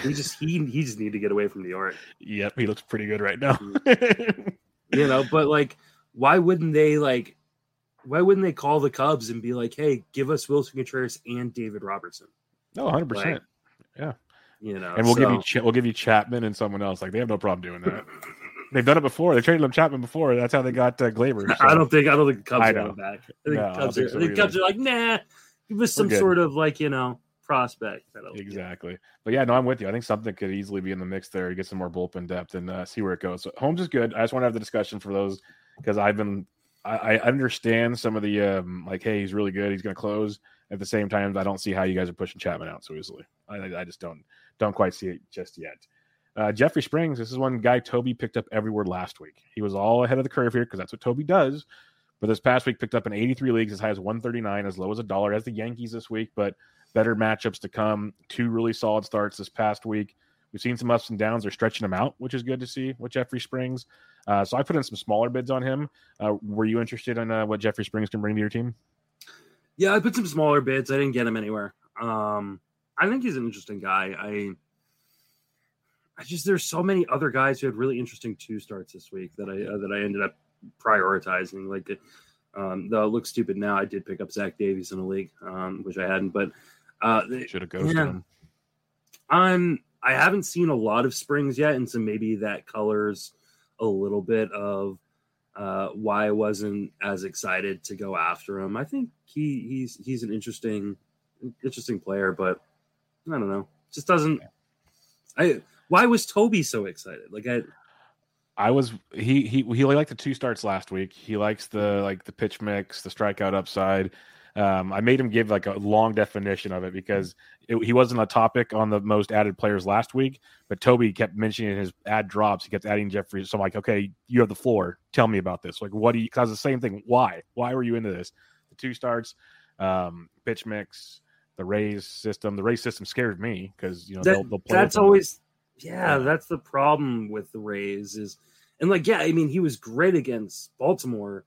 Speaker 3: he just he he just need to get away from the art.
Speaker 2: Yep, he looks pretty good right now.
Speaker 3: Mm. you know, but like, why wouldn't they like? Why wouldn't they call the Cubs and be like, "Hey, give us Willson Contreras and David Robertson"?
Speaker 2: No, hundred like, percent. Yeah,
Speaker 3: you know,
Speaker 2: and we'll so, give you we'll give you Chapman and someone else. Like they have no problem doing that. <laughs> They've done it before. They traded him Chapman before. That's how they got uh, Gleyber. <laughs>
Speaker 3: So. I don't think I don't think Cubs are back. I think, no, Cubs, are, so I think Cubs are like, nah, give us some sort of like you know prospect.
Speaker 2: Exactly. But yeah, no, I'm with you. I think something could easily be in the mix there to get some more bullpen depth and uh, see where it goes. So Holmes is good. I just want to have the discussion for those because I've been I, I, understand some of the um, like, hey, he's really good. He's going to close. At the same time, I don't see how you guys are pushing Chapman out so easily. I, I just don't don't quite see it just yet. Uh, Jeffrey Springs, this is one guy Toby picked up everywhere last week. He was all ahead of the curve here because that's what Toby does. But this past week, picked up in 83 leagues as high as 139, as low as a dollar, as the Yankees this week. But better matchups to come. Two really solid starts this past week. We've seen some ups and downs. They're stretching him out, which is good to see with Jeffrey Springs. Uh, so I put in some smaller bids on him. Uh, were you interested in uh, what Jeffrey Springs can bring to your team?
Speaker 3: Yeah, I put some smaller bids. I didn't get him anywhere. Um, I think he's an interesting guy. I, I just there's so many other guys who had really interesting two starts this week that I uh, that I ended up prioritizing. Like, um, though it looks stupid now, I did pick up Zach Davies in a league, um, which I hadn't, but uh,
Speaker 2: should have ghosted yeah, him.
Speaker 3: I'm I haven't seen a lot of springs yet, and so maybe that colors a little bit of uh, why I wasn't as excited to go after him. I think he he's he's an interesting interesting player, but I don't know. Just doesn't. I why was Toby so excited? Like I.
Speaker 2: I was he he he liked the two starts last week. He likes the like the pitch mix, the strikeout upside. Um, I made him give like a long definition of it because it, he wasn't a topic on the most added players last week, but Toby kept mentioning his ad drops. He kept adding Jeffrey. So I'm like, okay, you have the floor. Tell me about this. Like, what do you? Cause the same thing. Why? Why were you into this? The two starts, um, pitch mix, the Rays system. The Rays system scared me because you know
Speaker 3: that, they'll, they'll That's always, yeah, that's the problem with the Rays is, and like, yeah, I mean, he was great against Baltimore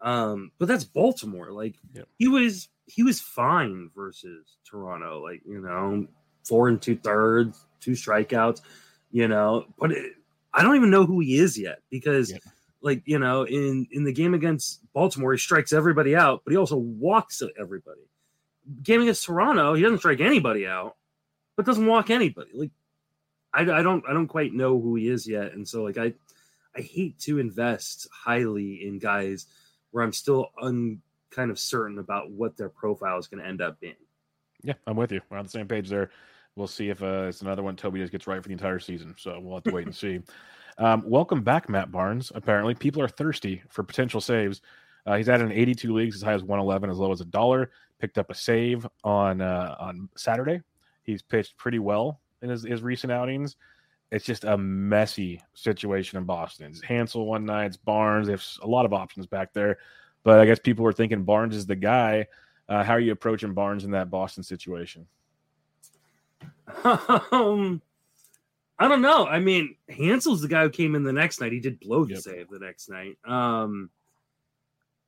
Speaker 3: um, but that's Baltimore. Like yep. he was he was fine versus Toronto. Like you know, four and two thirds, two strikeouts. You know, but it, I don't even know who he is yet because. Yep. Like you know, in in the game against Baltimore, he strikes everybody out, but he also walks everybody. Game against Toronto, he doesn't strike anybody out, but doesn't walk anybody. Like I, I don't I don't quite know who he is yet, and so like I I hate to invest highly in guys where I'm still un kind of certain about what their profile is going to end up being.
Speaker 2: Yeah, I'm with you. We're on the same page there. We'll see if uh, it's another one Toby just gets right for the entire season. So we'll have to wait and <laughs> see. Um, welcome back, Matt Barnes. Apparently, people are thirsty for potential saves. Uh, he's had an 82 leagues as high as 111, as low as a dollar. Picked up a save on uh, on Saturday. He's pitched pretty well in his, his recent outings. It's just a messy situation in Boston. It's Hansel one night, it's Barnes. They have a lot of options back there, but I guess people were thinking Barnes is the guy. Uh, how are you approaching Barnes in that Boston situation? <laughs>
Speaker 3: Um, I don't know. I mean, Hansel's the guy who came in the next night. He did blow the
Speaker 2: Yep.
Speaker 3: save the next night. Um,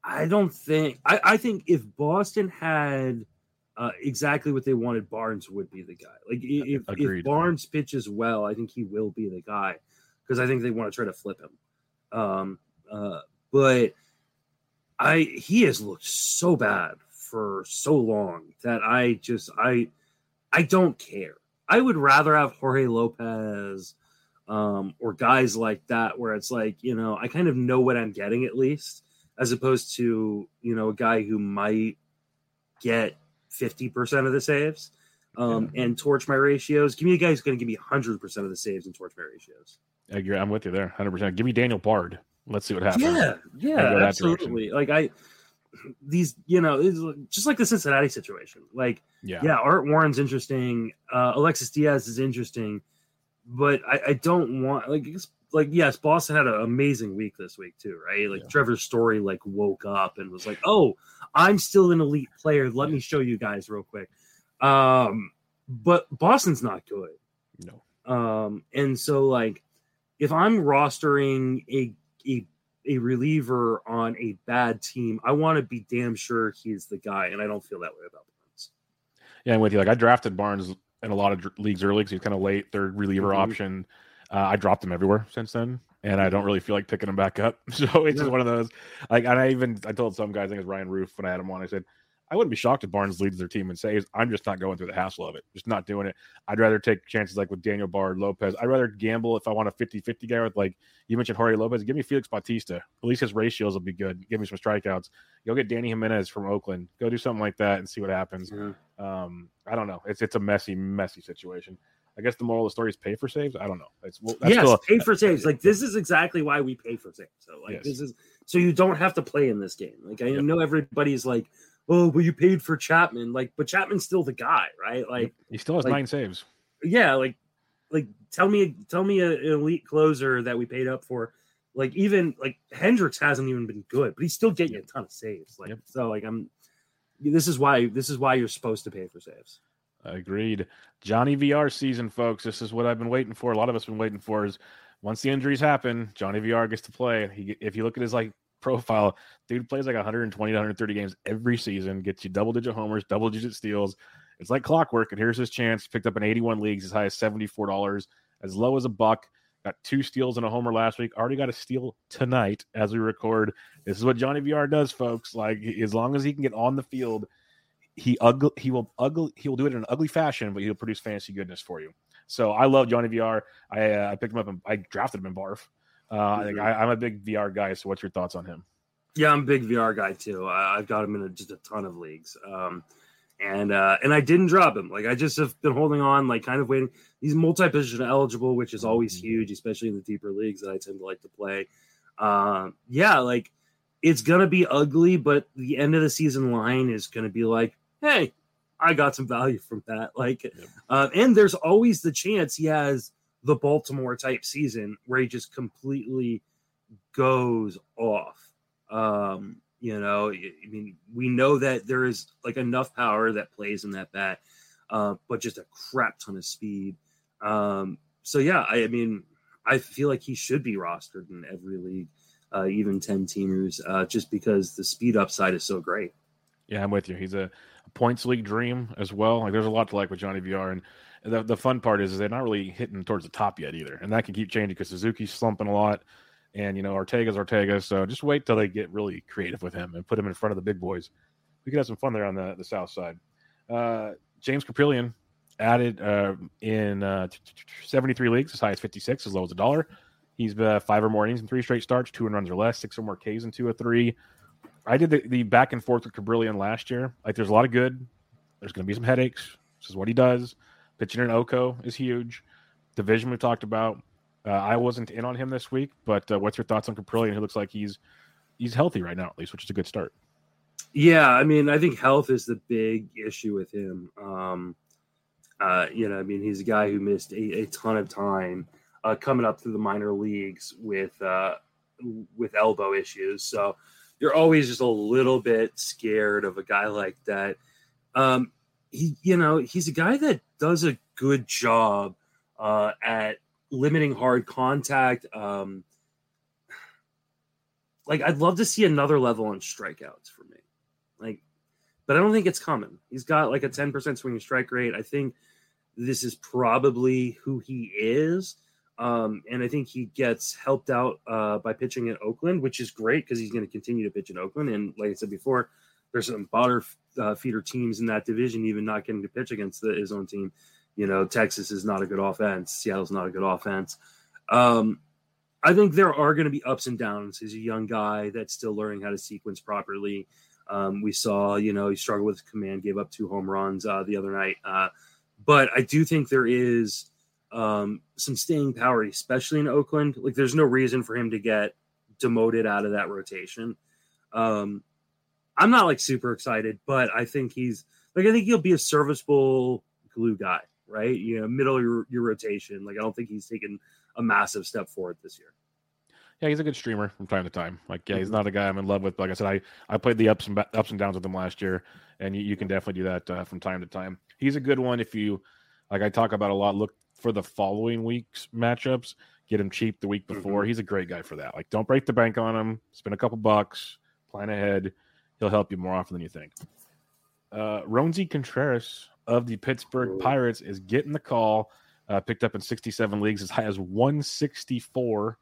Speaker 3: I don't think. I, I think if Boston had uh, exactly what they wanted, Barnes would be the guy. Like if, if Barnes pitches well, I think he will be the guy because I think they want to try to flip him. Um, uh, but I he has looked so bad for so long that I just I I don't care. I would rather have Jorge Lopez um, or guys like that where it's like, you know, I kind of know what I'm getting at least, as opposed to, you know, a guy who might get 50% of the saves um, and torch my ratios. Give me a guy who's going to give me 100% of the saves and torch my ratios.
Speaker 2: I agree. I'm with you there, 100. percent Give me Daniel Bard. Let's see what happens.
Speaker 3: Yeah, yeah, absolutely. Like I, these, you know, just like the Cincinnati situation. Like,
Speaker 2: yeah,
Speaker 3: yeah, Art Warren's interesting. Uh, Alexis Diaz is interesting, but I, I don't want like it's- like yes, Boston had an amazing week this week too, right? Like
Speaker 2: Yeah.
Speaker 3: Trevor Story like woke up and was like, oh, I'm still an elite player. Let me show you guys real quick. Um, but Boston's not good.
Speaker 2: No,
Speaker 3: Um, and so like if I'm rostering a a a reliever on a bad team, I want to be damn sure he's the guy, and I don't feel that way about Barnes.
Speaker 2: yeah, I'm with you. Like I drafted Barnes in a lot of leagues early because he's kind of late, third reliever
Speaker 3: Mhm.
Speaker 2: option. Uh, I dropped him everywhere since then, and I don't really feel like picking him back up. <laughs> So it's just one of those. Like, and I even I told some guys, I think it was Ryan Roof when I had him on. I said I wouldn't be shocked if Barnes leads their team and says, I'm just not going through the hassle of it. Just not doing it. I'd rather take chances like with Daniel Bard, Lopez. I'd rather gamble if I want a 50-50 guy with like you mentioned Jorge Lopez. Give me Felix Bautista. At least his ratios will be good. Give me some strikeouts. Go get Dany Jimenez from Oakland. Go do something like that and see what happens. Um, I don't know. It's it's a messy, messy situation. I guess the moral of the story is pay for saves. I don't know. It's well, that's
Speaker 3: yes,
Speaker 2: a-
Speaker 3: pay for saves. Like this is exactly why we pay for saves. So like
Speaker 2: Yes.
Speaker 3: this is so you don't have to play in this game. Like I
Speaker 2: Yep.
Speaker 3: know everybody's like, oh, but you paid for Chapman. Like, but Chapman's still the guy, right? Like,
Speaker 2: he still has
Speaker 3: like-
Speaker 2: nine saves.
Speaker 3: yeah, like, like tell me, tell me a, an elite closer that we paid up for. Like even like Hendriks hasn't even been good, but he's still getting a ton of saves. Like
Speaker 2: Yep.
Speaker 3: so, like I'm. This is why this is why you're supposed to pay for saves.
Speaker 2: Agreed. Johnny VR season, folks. This is what I've been waiting for. A lot of us been waiting for is once the injuries happen, Johnny VR gets to play. He, if you look at his like profile, dude plays like 120 to 130 games every season, gets you double digit homers, double digit steals. It's like clockwork. And here's his chance. Picked up an 81 leagues as high as $74, as low as a buck. Got two steals and a homer last week. Already got a steal tonight as we record. This is what Johnny VR does, folks. Like as long as he can get on the field, he ugly he will ugly he will do it in an ugly fashion, but he'll produce fantasy goodness for you. So I love Johnny VR. I uh, I picked him up and I drafted him in Barf. Uh, I think. I, I'm a big VR guy. So what's your thoughts on him?
Speaker 3: Yeah, I'm a big VR guy too. I, I've got him in a, just a ton of leagues. Um, and uh, and I didn't drop him. Like I just have been holding on, like kind of waiting. He's multi-position eligible, which is always
Speaker 2: Mhm.
Speaker 3: huge, especially in the deeper leagues that I tend to like to play. Um, yeah, like it's gonna be ugly, but the end of the season line is gonna be like, hey, I got some value from that. Like,
Speaker 2: Yep.
Speaker 3: uh, and there's always the chance he has the Baltimore type season where he just completely goes off. Um, you know, I mean, we know that there is like enough power that plays in that bat, uh, but just a crap ton of speed. Um, so yeah, I, I mean, I feel like he should be rostered in every league, uh, even ten teamers, uh, just because the speed upside is so great.
Speaker 2: Yeah, I'm with you. He's a, a points league dream as well. Like there's a lot to like with Johnny VR, and the the fun part is, is they're not really hitting towards the top yet either, and that can keep changing because Suzuki's slumping a lot, and you know Ortega's Ortega. So just wait till they get really creative with him and put him in front of the big boys. We could have some fun there on the the south side. Uh, James Kaprielian added uh, in uh, 73 leagues, as high as 56, as low as a dollar. He's uh, five or more innings in three straight starts, two and runs or less, six or more Ks in two or three. I did the, the back and forth with Kaprielian last year. Like, there's a lot of good. There's going to be some headaches. This is what he does. Pitching in Oko is huge. Division we talked about. Uh, I wasn't in on him this week, but uh, what's your thoughts on Kaprielian? Who looks like he's he's healthy right now, at least, which is a good start.
Speaker 3: Yeah, I mean, I think health is the big issue with him. Um, uh, you know, I mean, he's a guy who missed a, a ton of time uh, coming up through the minor leagues with uh, with elbow issues. So you're always just a little bit scared of a guy like that. Um, he, you know, he's a guy that does a good job uh, at limiting hard contact. Um, like I'd love to see another level on strikeouts for me. Like, but I don't think it's coming. He's got like a 10% swinging strike rate. I think this is probably who he is. Um, and I think he gets helped out uh, by pitching in Oakland, which is great because he's going to continue to pitch in Oakland. And like I said before, there's some bottom uh, feeder teams in that division, even not getting to pitch against the, his own team. You know, Texas is not a good offense. Seattle's not a good offense. Um, I think there are going to be ups and downs. He's a young guy that's still learning how to sequence properly. Um, we saw, you know, he struggled with command, gave up two home runs uh, the other night. Uh, but I do think there is um, some staying power, especially in Oakland. Like, there's no reason for him to get demoted out of that rotation. Um, I'm not like super excited, but I think he's like I think he'll be a serviceable glue guy right? You know, middle of your, your rotation. Like I don't think he's taken a massive step forward this year.
Speaker 2: Yeah, he's a good streamer from time to time. Like, yeah, he's mm-hmm. not a guy I'm in love with. Like I said, I, I played the ups and ups and downs with him last year, and you, you can definitely do that uh, from time to time. He's a good one if you, like I talk about a lot. Look for the following week's matchups. Get him cheap the week before. Mm-hmm. He's a great guy for that. Like, don't break the bank on him. Spend a couple bucks. Plan ahead. He'll help you more often than you think. Uh, Roansy Contreras of the Pittsburgh Pirates is getting the call. Uh, picked up in 67 leagues as high as 164,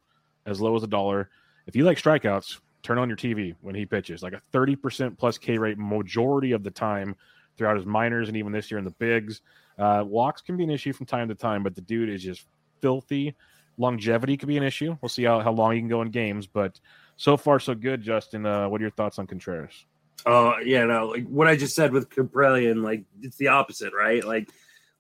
Speaker 2: as low as a dollar. If you like strikeouts, turn on your TV when he pitches. Like a 30% plus K rate majority of the time throughout his minors and even this year in the bigs. Uh, walks can be an issue from time to time, but the dude is just filthy. Longevity could be an issue. We'll see how, how long he can go in games, but so far so good. Justin, uh, what are your thoughts on Contreras?
Speaker 3: Oh yeah, no, like what I just said with Kaprielian, like it's the opposite, right? Like,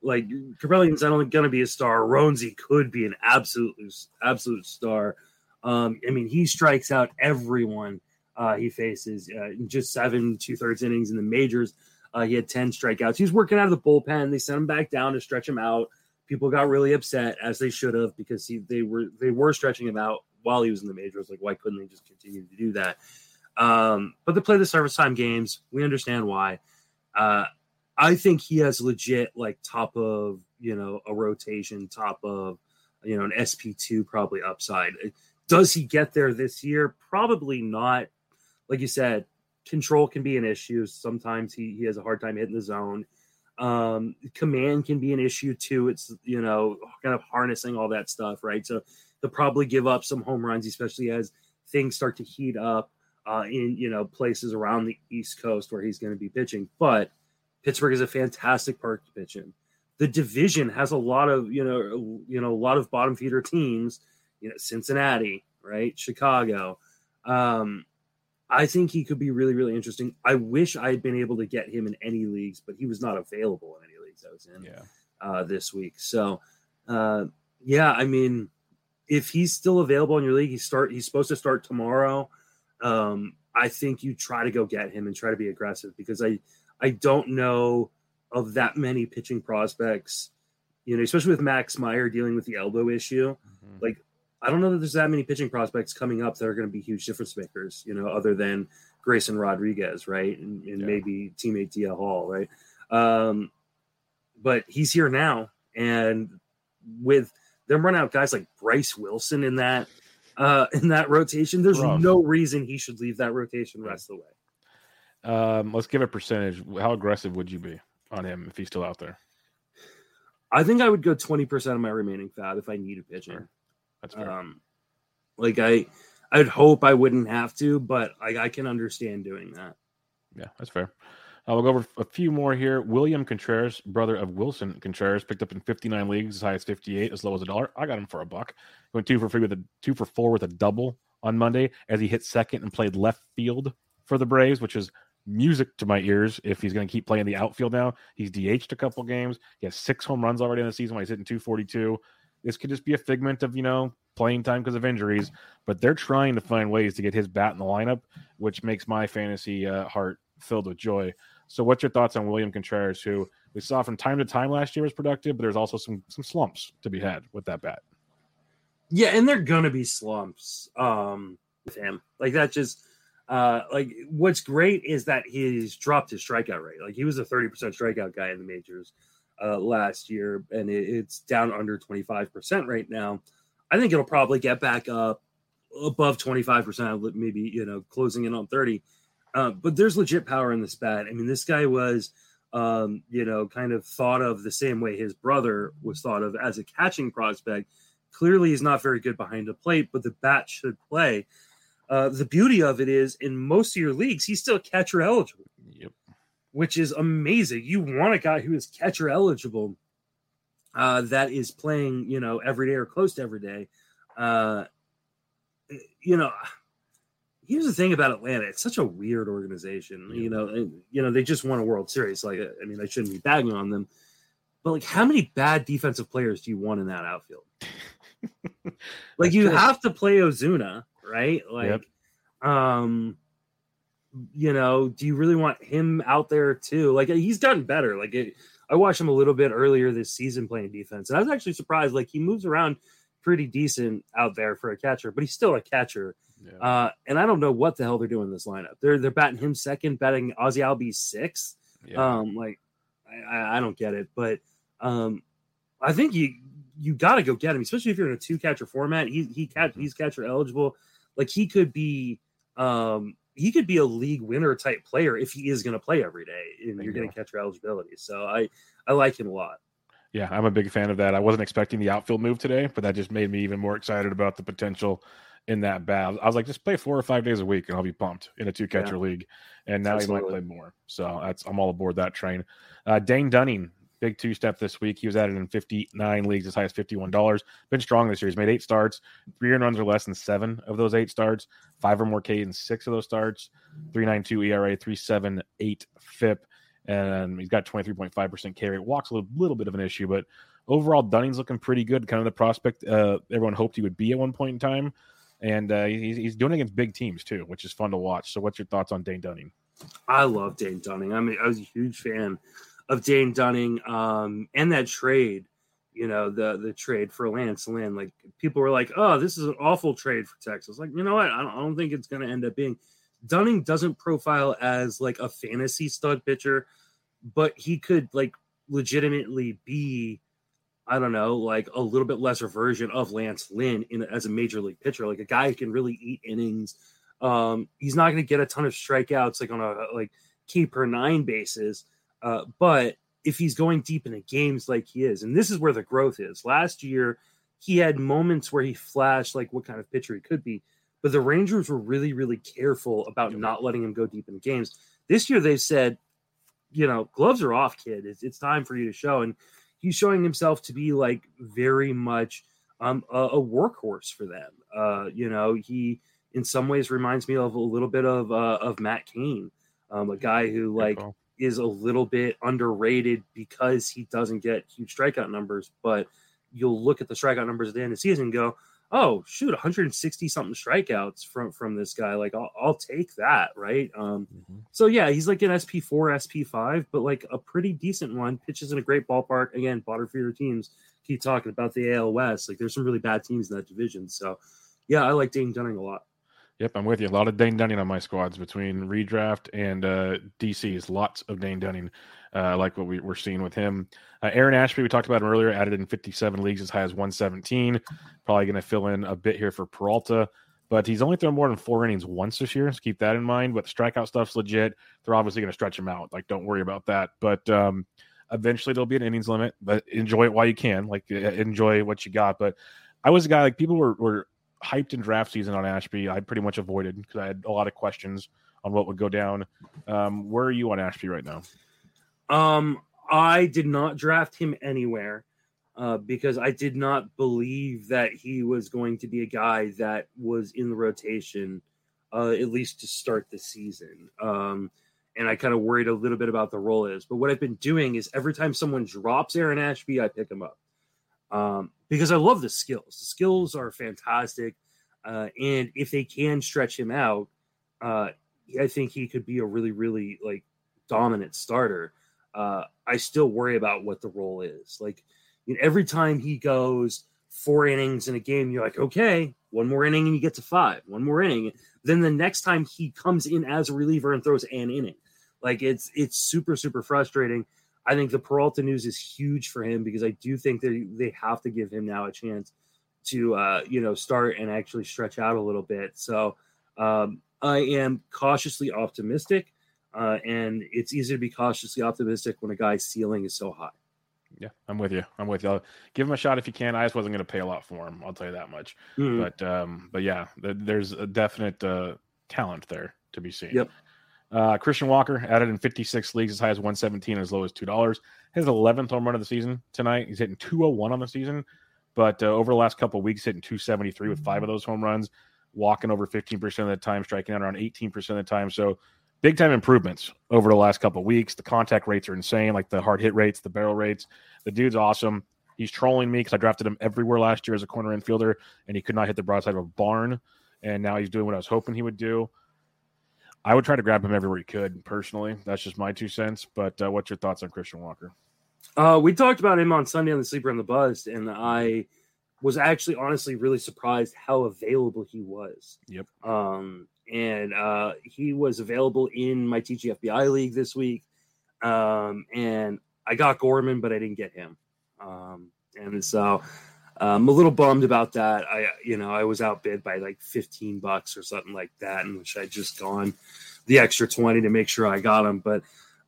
Speaker 3: like Kaprielian's not only going to be a star, Roansy could be an absolute, absolute star. Um, I mean, he strikes out everyone uh, he faces uh, in just seven two thirds innings in the majors. Uh, he had ten strikeouts. He was working out of the bullpen. They sent him back down to stretch him out. People got really upset, as they should have, because he they were they were stretching him out while he was in the majors. Like, why couldn't they just continue to do that? Um, but they play the service time games. We understand why. Uh, I think he has legit like top of you know a rotation, top of you know an SP two probably upside. Does he get there this year? Probably not. Like you said, control can be an issue. Sometimes he, he has a hard time hitting the zone. Um, command can be an issue too. It's you know kind of harnessing all that stuff, right? So they'll probably give up some home runs, especially as things start to heat up uh, in you know places around the East Coast where he's going to be pitching. But Pittsburgh is a fantastic park to pitch in. The division has a lot of you know you know a lot of bottom feeder teams. You know Cincinnati, right? Chicago. Um, I think he could be really really interesting. I wish I had been able to get him in any leagues, but he was not available in any leagues I was in
Speaker 2: yeah.
Speaker 3: uh, this week. So uh, yeah, I mean, if he's still available in your league, he start he's supposed to start tomorrow um, I think you try to go get him and try to be aggressive because I I don't know of that many pitching prospects, you know, especially with Max Meyer dealing with the elbow issue. Mm-hmm. Like I don't know that there's that many pitching prospects coming up that are going to be huge difference makers, you know, other than Grayson Rodriguez, right, and, and yeah. maybe teammate DL Hall, right. Um, but he's here now, and with them run out guys like Bryce Wilson in that uh, <laughs> in that rotation. There's no reason he should leave that rotation rest of the way.
Speaker 2: Um, let's give a percentage. How aggressive would you be on him if he's still out there?
Speaker 3: I think I would go 20% of my remaining FAAB if I need a pitcher.
Speaker 2: That's fair. Um,
Speaker 3: like I, I'd hope I wouldn't have to, but I, I can understand doing that.
Speaker 2: Yeah, that's fair. I'll go over a few more here. William Contreras, brother of Willson Contreras, picked up in 59 leagues, as high as 58, as low as a dollar. I got him for a buck. Went two for free with a two for four with a double on Monday as he hit second and played left field for the Braves, which is music to my ears if he's going to keep playing the outfield now. He's DH'd a couple games. He has six home runs already in the season when he's hitting 242. This could just be a figment of, you know, playing time because of injuries, but they're trying to find ways to get his bat in the lineup, which makes my fantasy uh, heart filled with joy. So, what's your thoughts on William Contreras, who we saw from time to time last year was productive, but there's also some some slumps to be had with that bat.
Speaker 3: Yeah, and they're gonna be slumps um, with him. Like that just uh, like what's great is that he's dropped his strikeout rate. Like he was a 30% strikeout guy in the majors uh, last year, and it, it's down under 25% right now. I think it'll probably get back up above 25%, maybe, you know, closing in on 30. Uh, but there's legit power in this bat. I mean, this guy was, um, you know, kind of thought of the same way his brother was thought of as a catching prospect. Clearly, he's not very good behind the plate, but the bat should play. Uh, the beauty of it is, in most of your leagues, he's still catcher eligible.
Speaker 2: Yep.
Speaker 3: Which is amazing. You want a guy who is catcher eligible uh, that is playing, you know, every day or close to every day. Uh, you know, here's the thing about Atlanta. It's such a weird organization. You know, you know, they just won a World Series. Like, I mean, I shouldn't be bagging on them, but like, how many bad defensive players do you want in that outfield? <laughs> like, you true. have to play Ozuna, right? Like, yep. um, you know, do you really want him out there too? Like, he's gotten better. Like, it, I watched him a little bit earlier this season playing defense, and I was actually surprised. Like, he moves around pretty decent out there for a catcher, but he's still a catcher yeah. Uh, and I don't know what the hell they're doing in this lineup. They're they're batting him second, batting Ozzie Albies sixth. Yeah. Um, like I, I don't get it, but um, I think you you got to go get him, especially if you're in a two catcher format. He he catch mm-hmm. he's catcher eligible. Like he could be um he could be a league winner type player if he is going to play every day and you're getting catcher eligibility. So I I like him a lot.
Speaker 2: Yeah, I'm a big fan of that. I wasn't expecting the outfield move today, but that just made me even more excited about the potential in that bad. I was like, just play four or five days a week, and I'll be pumped in a two catcher yeah. league. And now Absolutely. he might play more. So that's I'm all aboard that train. Uh, Dane Dunning, big two step this week. He was added in 59 leagues, as high as $51. Been strong this year. He's made eight starts, three earned runs or less than seven of those eight starts, five or more K in six of those starts, 392 ERA, 378 FIP. And he's got 23.5% K rate. Walks a little, little bit of an issue, but overall, Dunning's looking pretty good. Kind of the prospect uh, everyone hoped he would be at one point in time and uh, he's, he's doing against big teams too, which is fun to watch. So, what's your thoughts on Dane Dunning?
Speaker 3: I love Dane Dunning. I mean, I was a huge fan of Dane Dunning um, and that trade. You know, the the trade for Lance Lynn. Like people were like, "Oh, this is an awful trade for Texas." Like, you know what? I don't, I don't think it's going to end up being. Dunning doesn't profile as like a fantasy stud pitcher, but he could like legitimately be I don't know, like a little bit lesser version of Lance Lynn in as a major league pitcher, like a guy who can really eat innings. Um, he's not going to get a ton of strikeouts like on a like K per nine basis, uh, but if he's going deep into games like he is, and this is where the growth is. Last year, he had moments where he flashed like what kind of pitcher he could be, but the Rangers were really, really careful about not letting him go deep in games. This year, they've said, you know, gloves are off, kid. It's, it's time for you to show. And he's showing himself to be like very much um, a, a workhorse for them. Uh, you know, he in some ways reminds me of a little bit of uh, of Matt Cain, um, a guy who like is a little bit underrated because he doesn't get huge strikeout numbers, but you'll look at the strikeout numbers at the end of the season and go, oh shoot 160 something strikeouts from from this guy. Like i'll, I'll take that right? Um mm-hmm. so yeah he's like an sp4 sp5 but like a pretty decent one. Pitches in a great ballpark. Again butterfield teams keep talking about the al west. Like there's some really bad teams in that division. So yeah i like dane dunning a lot.
Speaker 2: Yep, I'm with you. A lot of Dane Dunning on my squads between redraft and uh, DCs. Lots of Dane Dunning, uh, like what we, are seeing with him. Uh, Aaron Ashby, we talked about him earlier, added in 57 leagues as high as 117. Probably going to fill in a bit here for Peralta, but he's only thrown more than four innings once this year. So keep that in mind. But strikeout stuff's legit. They're obviously going to stretch him out. Like, don't worry about that. But um, eventually there'll be an innings limit. But enjoy it while you can. Like, enjoy what you got. But I was a guy like people were, were hyped in draft season on Ashby, I pretty much avoided because I had a lot of questions on what would go down. Um, where are you on Ashby right now?
Speaker 3: Um, I did not draft him anywhere uh, because I did not believe that he was going to be a guy that was in the rotation uh, at least to start the season. Um, and I kind of worried a little bit about the role is. But what I've been doing is every time someone drops Aaron Ashby, I pick him up um, because I love the skills. The skills are fantastic, uh, and if they can stretch him out, uh, I think he could be a really, really like dominant starter. Uh, I still worry about what the role is. Like you know, every time he goes four innings in a game, you're like, okay, one more inning and you get to five. One more inning. Then the next time he comes in as a reliever and throws an inning, like it's it's super super frustrating. I think the Peralta news is huge for him because I do think that they have to give him now a chance to uh, you know start and actually stretch out a little bit. So um, I am cautiously optimistic, uh, and it's easy to be cautiously optimistic when a guy's ceiling is so high.
Speaker 2: Yeah, I'm with you. I'm with you. I'll give him a shot if you can. I just wasn't going to pay a lot for him. I'll tell you that much. Mm-hmm. But um, but yeah, there's a definite uh, talent there to be seen.
Speaker 3: Yep.
Speaker 2: Uh, Christian Walker added in 56 leagues as high as 117 as low as two dollars. His 11th home run of the season tonight. He's hitting 201 on the season, but uh, over the last couple weeks, hitting 273 with five of those home runs, walking over 15% of the time, striking out around 18% of the time. So big time improvements over the last couple weeks. The contact rates are insane, like the hard hit rates, the barrel rates. The dude's awesome. He's trolling me because I drafted him everywhere last year as a corner infielder, and he could not hit the broadside of a barn. And now he's doing what I was hoping he would do. I would try to grab him everywhere he could. Personally, that's just my two cents. But uh, what's your thoughts on Christian Walker?
Speaker 3: Uh, we talked about him on Sunday on the Sleeper and the Bust, and I was actually honestly really surprised how available he was.
Speaker 2: Yep.
Speaker 3: Um, and uh, he was available in my TGFBI league this week. Um, and I got Gorman, but I didn't get him. Um, and so I'm a little bummed about that. I, you know, I was outbid by like 15 bucks or something like that, in which I just gone the extra 20 to make sure I got him. But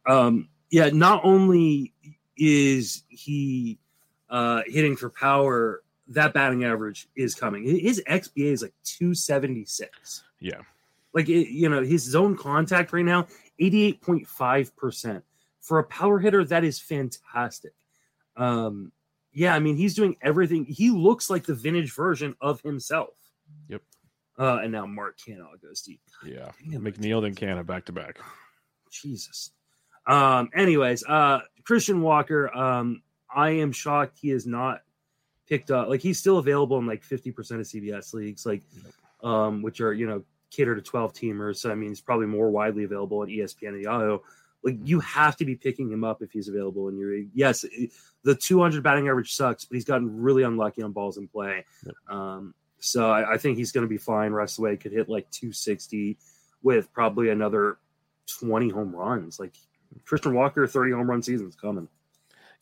Speaker 3: um, yeah, not only is he uh, hitting for power, that batting average is coming. His XBA is like 276.
Speaker 2: Yeah.
Speaker 3: Like, it, you know, his zone contact right now, 88.5%. For a power hitter, that is fantastic. Um, yeah, I mean, he's doing everything. He looks like the vintage version of himself.
Speaker 2: Yep.
Speaker 3: Uh, and now Mark Canha goes deep.
Speaker 2: Yeah. Damn McNeil and Canha back to back.
Speaker 3: Jesus. Um, anyways, uh, Christian Walker, um, I am shocked he is not picked up. Like he's still available in like 50% of CBS leagues, like um, which are, you know, cater to 12 teamers. So I mean, he's probably more widely available at ESPN and Yahoo. Like you have to be picking him up if he's available in your yes. The 200 batting average sucks, but he's gotten really unlucky on balls in play. Yep. Um, so I, I, think he's going to be fine. Rest of the way could hit like 260 with probably another 20 home runs. Like Christian Walker, 30 home run season's coming.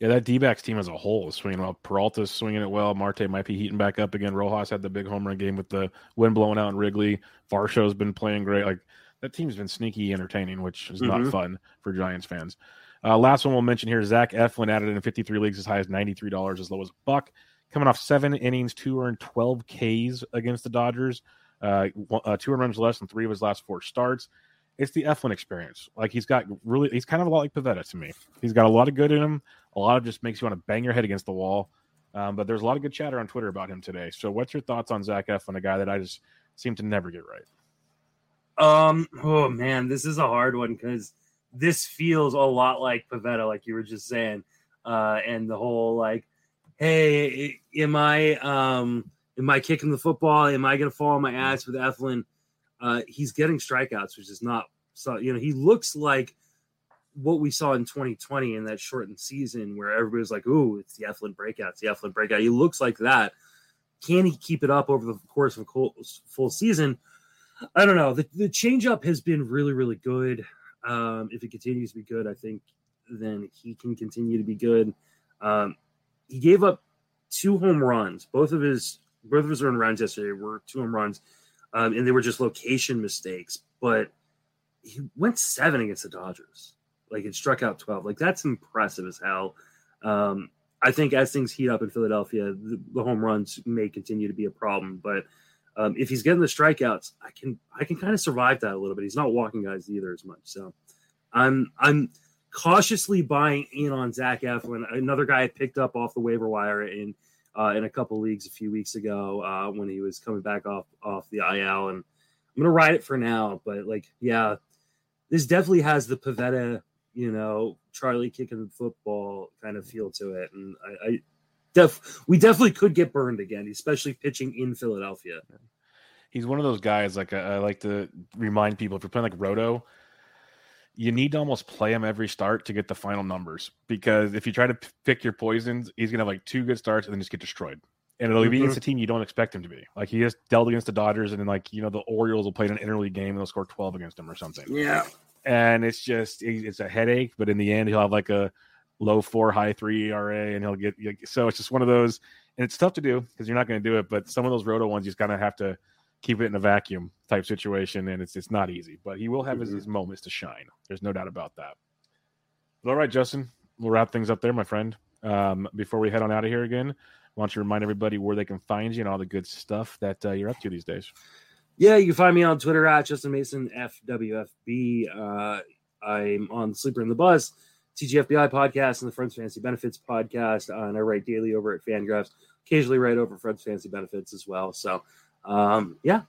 Speaker 2: Yeah, that D backs team as a whole is swinging well. Peralta's swinging it well. Marte might be heating back up again. Rojas had the big home run game with the wind blowing out in Wrigley. Varsho's been playing great. Like that team's been sneaky entertaining, which is mm-hmm. not fun for Giants fans. Uh, last one we'll mention here: Zach Eflin added in 53 leagues as high as 93 dollars, as low as a buck. Coming off seven innings, two earned 12 Ks against the Dodgers. Uh, uh, two runs less than three of his last four starts. It's the Eflin experience. Like he's got really, he's kind of a lot like Pivetta to me. He's got a lot of good in him. A lot of just makes you want to bang your head against the wall. Um, but there's a lot of good chatter on Twitter about him today. So, what's your thoughts on Zach Eflin, a guy that I just seem to never get right?
Speaker 3: Um. Oh man, this is a hard one because this feels a lot like Pivetta, like you were just saying, uh, and the whole like, hey, am I um, am I kicking the football? Am I to fall on my ass with Eflin? Uh, he's getting strikeouts, which is not so. You know, he looks like what we saw in 2020 in that shortened season where everybody was like, "Ooh, it's the Eflin breakout, it's the Eflin breakout." He looks like that. Can he keep it up over the course of a full season? I don't know. The, the changeup has been really, really good. Um, if it continues to be good, I think then he can continue to be good. Um, he gave up two home runs. Both of his both of his earned runs yesterday were two home runs, um, and they were just location mistakes. But he went seven against the Dodgers. Like it struck out 12. Like that's impressive as hell. Um, I think as things heat up in Philadelphia, the, the, home runs may continue to be a problem, but um, if he's getting the strikeouts, I can I can kind of survive that a little bit. He's not walking guys either as much, so I'm I'm cautiously buying in on Zach Eflin, another guy I picked up off the waiver wire in uh, in a couple leagues a few weeks ago uh, when he was coming back off off the IL, and I'm gonna ride it for now. But like, yeah, this definitely has the Pivetta, you know, Charlie kicking the football kind of feel to it, and I, I def we definitely could get burned again, especially pitching in Philadelphia.
Speaker 2: He's one of those guys. Like I, I like to remind people if you're playing like Roto, you need to almost play him every start to get the final numbers because if you try to pick your poisons, he's gonna have like two good starts and then just get destroyed. And it'll be
Speaker 3: Mhm.
Speaker 2: against a team you don't expect him to be. Like he just dealt against the Dodgers, and then like you know the Orioles will play in an interleague game and they'll score twelve against him or something.
Speaker 3: Yeah,
Speaker 2: And it's just it's a headache. But in the end, he'll have like a low four, high three ERA, and he'll get so it's just one of those. And it's tough to do because you're not going to do it. But some of those roto ones, you just kind of have to keep it in a vacuum type situation, and it's it's not easy. But he will have his,
Speaker 3: Mhm.
Speaker 2: his moments to shine. There's no doubt about that. But all right, Justin, we'll wrap things up there, my friend. Um, before we head on out of here again, why don't you remind everybody where they can find you and all the good stuff that uh, you're up to these days?
Speaker 3: Yeah, you can find me on Twitter at Justin Mason FWFB. Uh, I'm on Sleeper and the Bust, TGFBI podcast, and the Friends Fantasy Benefits podcast. Uh, and I write daily over at Fangraphs. Occasionally write over Friends Fantasy Benefits as well. So, um, yeah,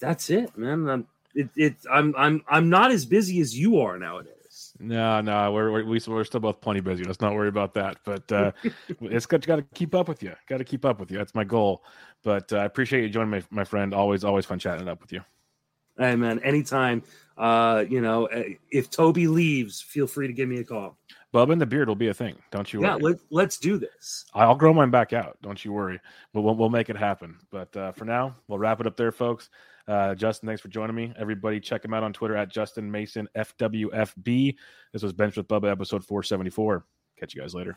Speaker 3: that's it, man. I'm, it, it, I'm I'm I'm not as busy as you are nowadays.
Speaker 2: No, no, we're we're, we- we're still both plenty busy. Let's not worry about that. But uh, <laughs> it's got got to keep up with you. Got to keep up with you. That's my goal. But uh, I appreciate you joining me, my friend. Always, always fun chatting it up with you.
Speaker 3: Hey, man, anytime. Uh, you know, eh, if Toby leaves, feel free to give me a call.
Speaker 2: Bubba and the beard will be a thing. Don't you
Speaker 3: Yeah,
Speaker 2: worry.
Speaker 3: let, let's do this.
Speaker 2: I'll grow mine back out. Don't you worry. We'll, we'll, we'll make it happen. But uh, for now, we'll wrap it up there, folks. Uh, Justin, thanks for joining me. Everybody, check him out on Twitter at Justin Mason FWFB. This was Benched with Bubba, episode 474. Catch you guys later.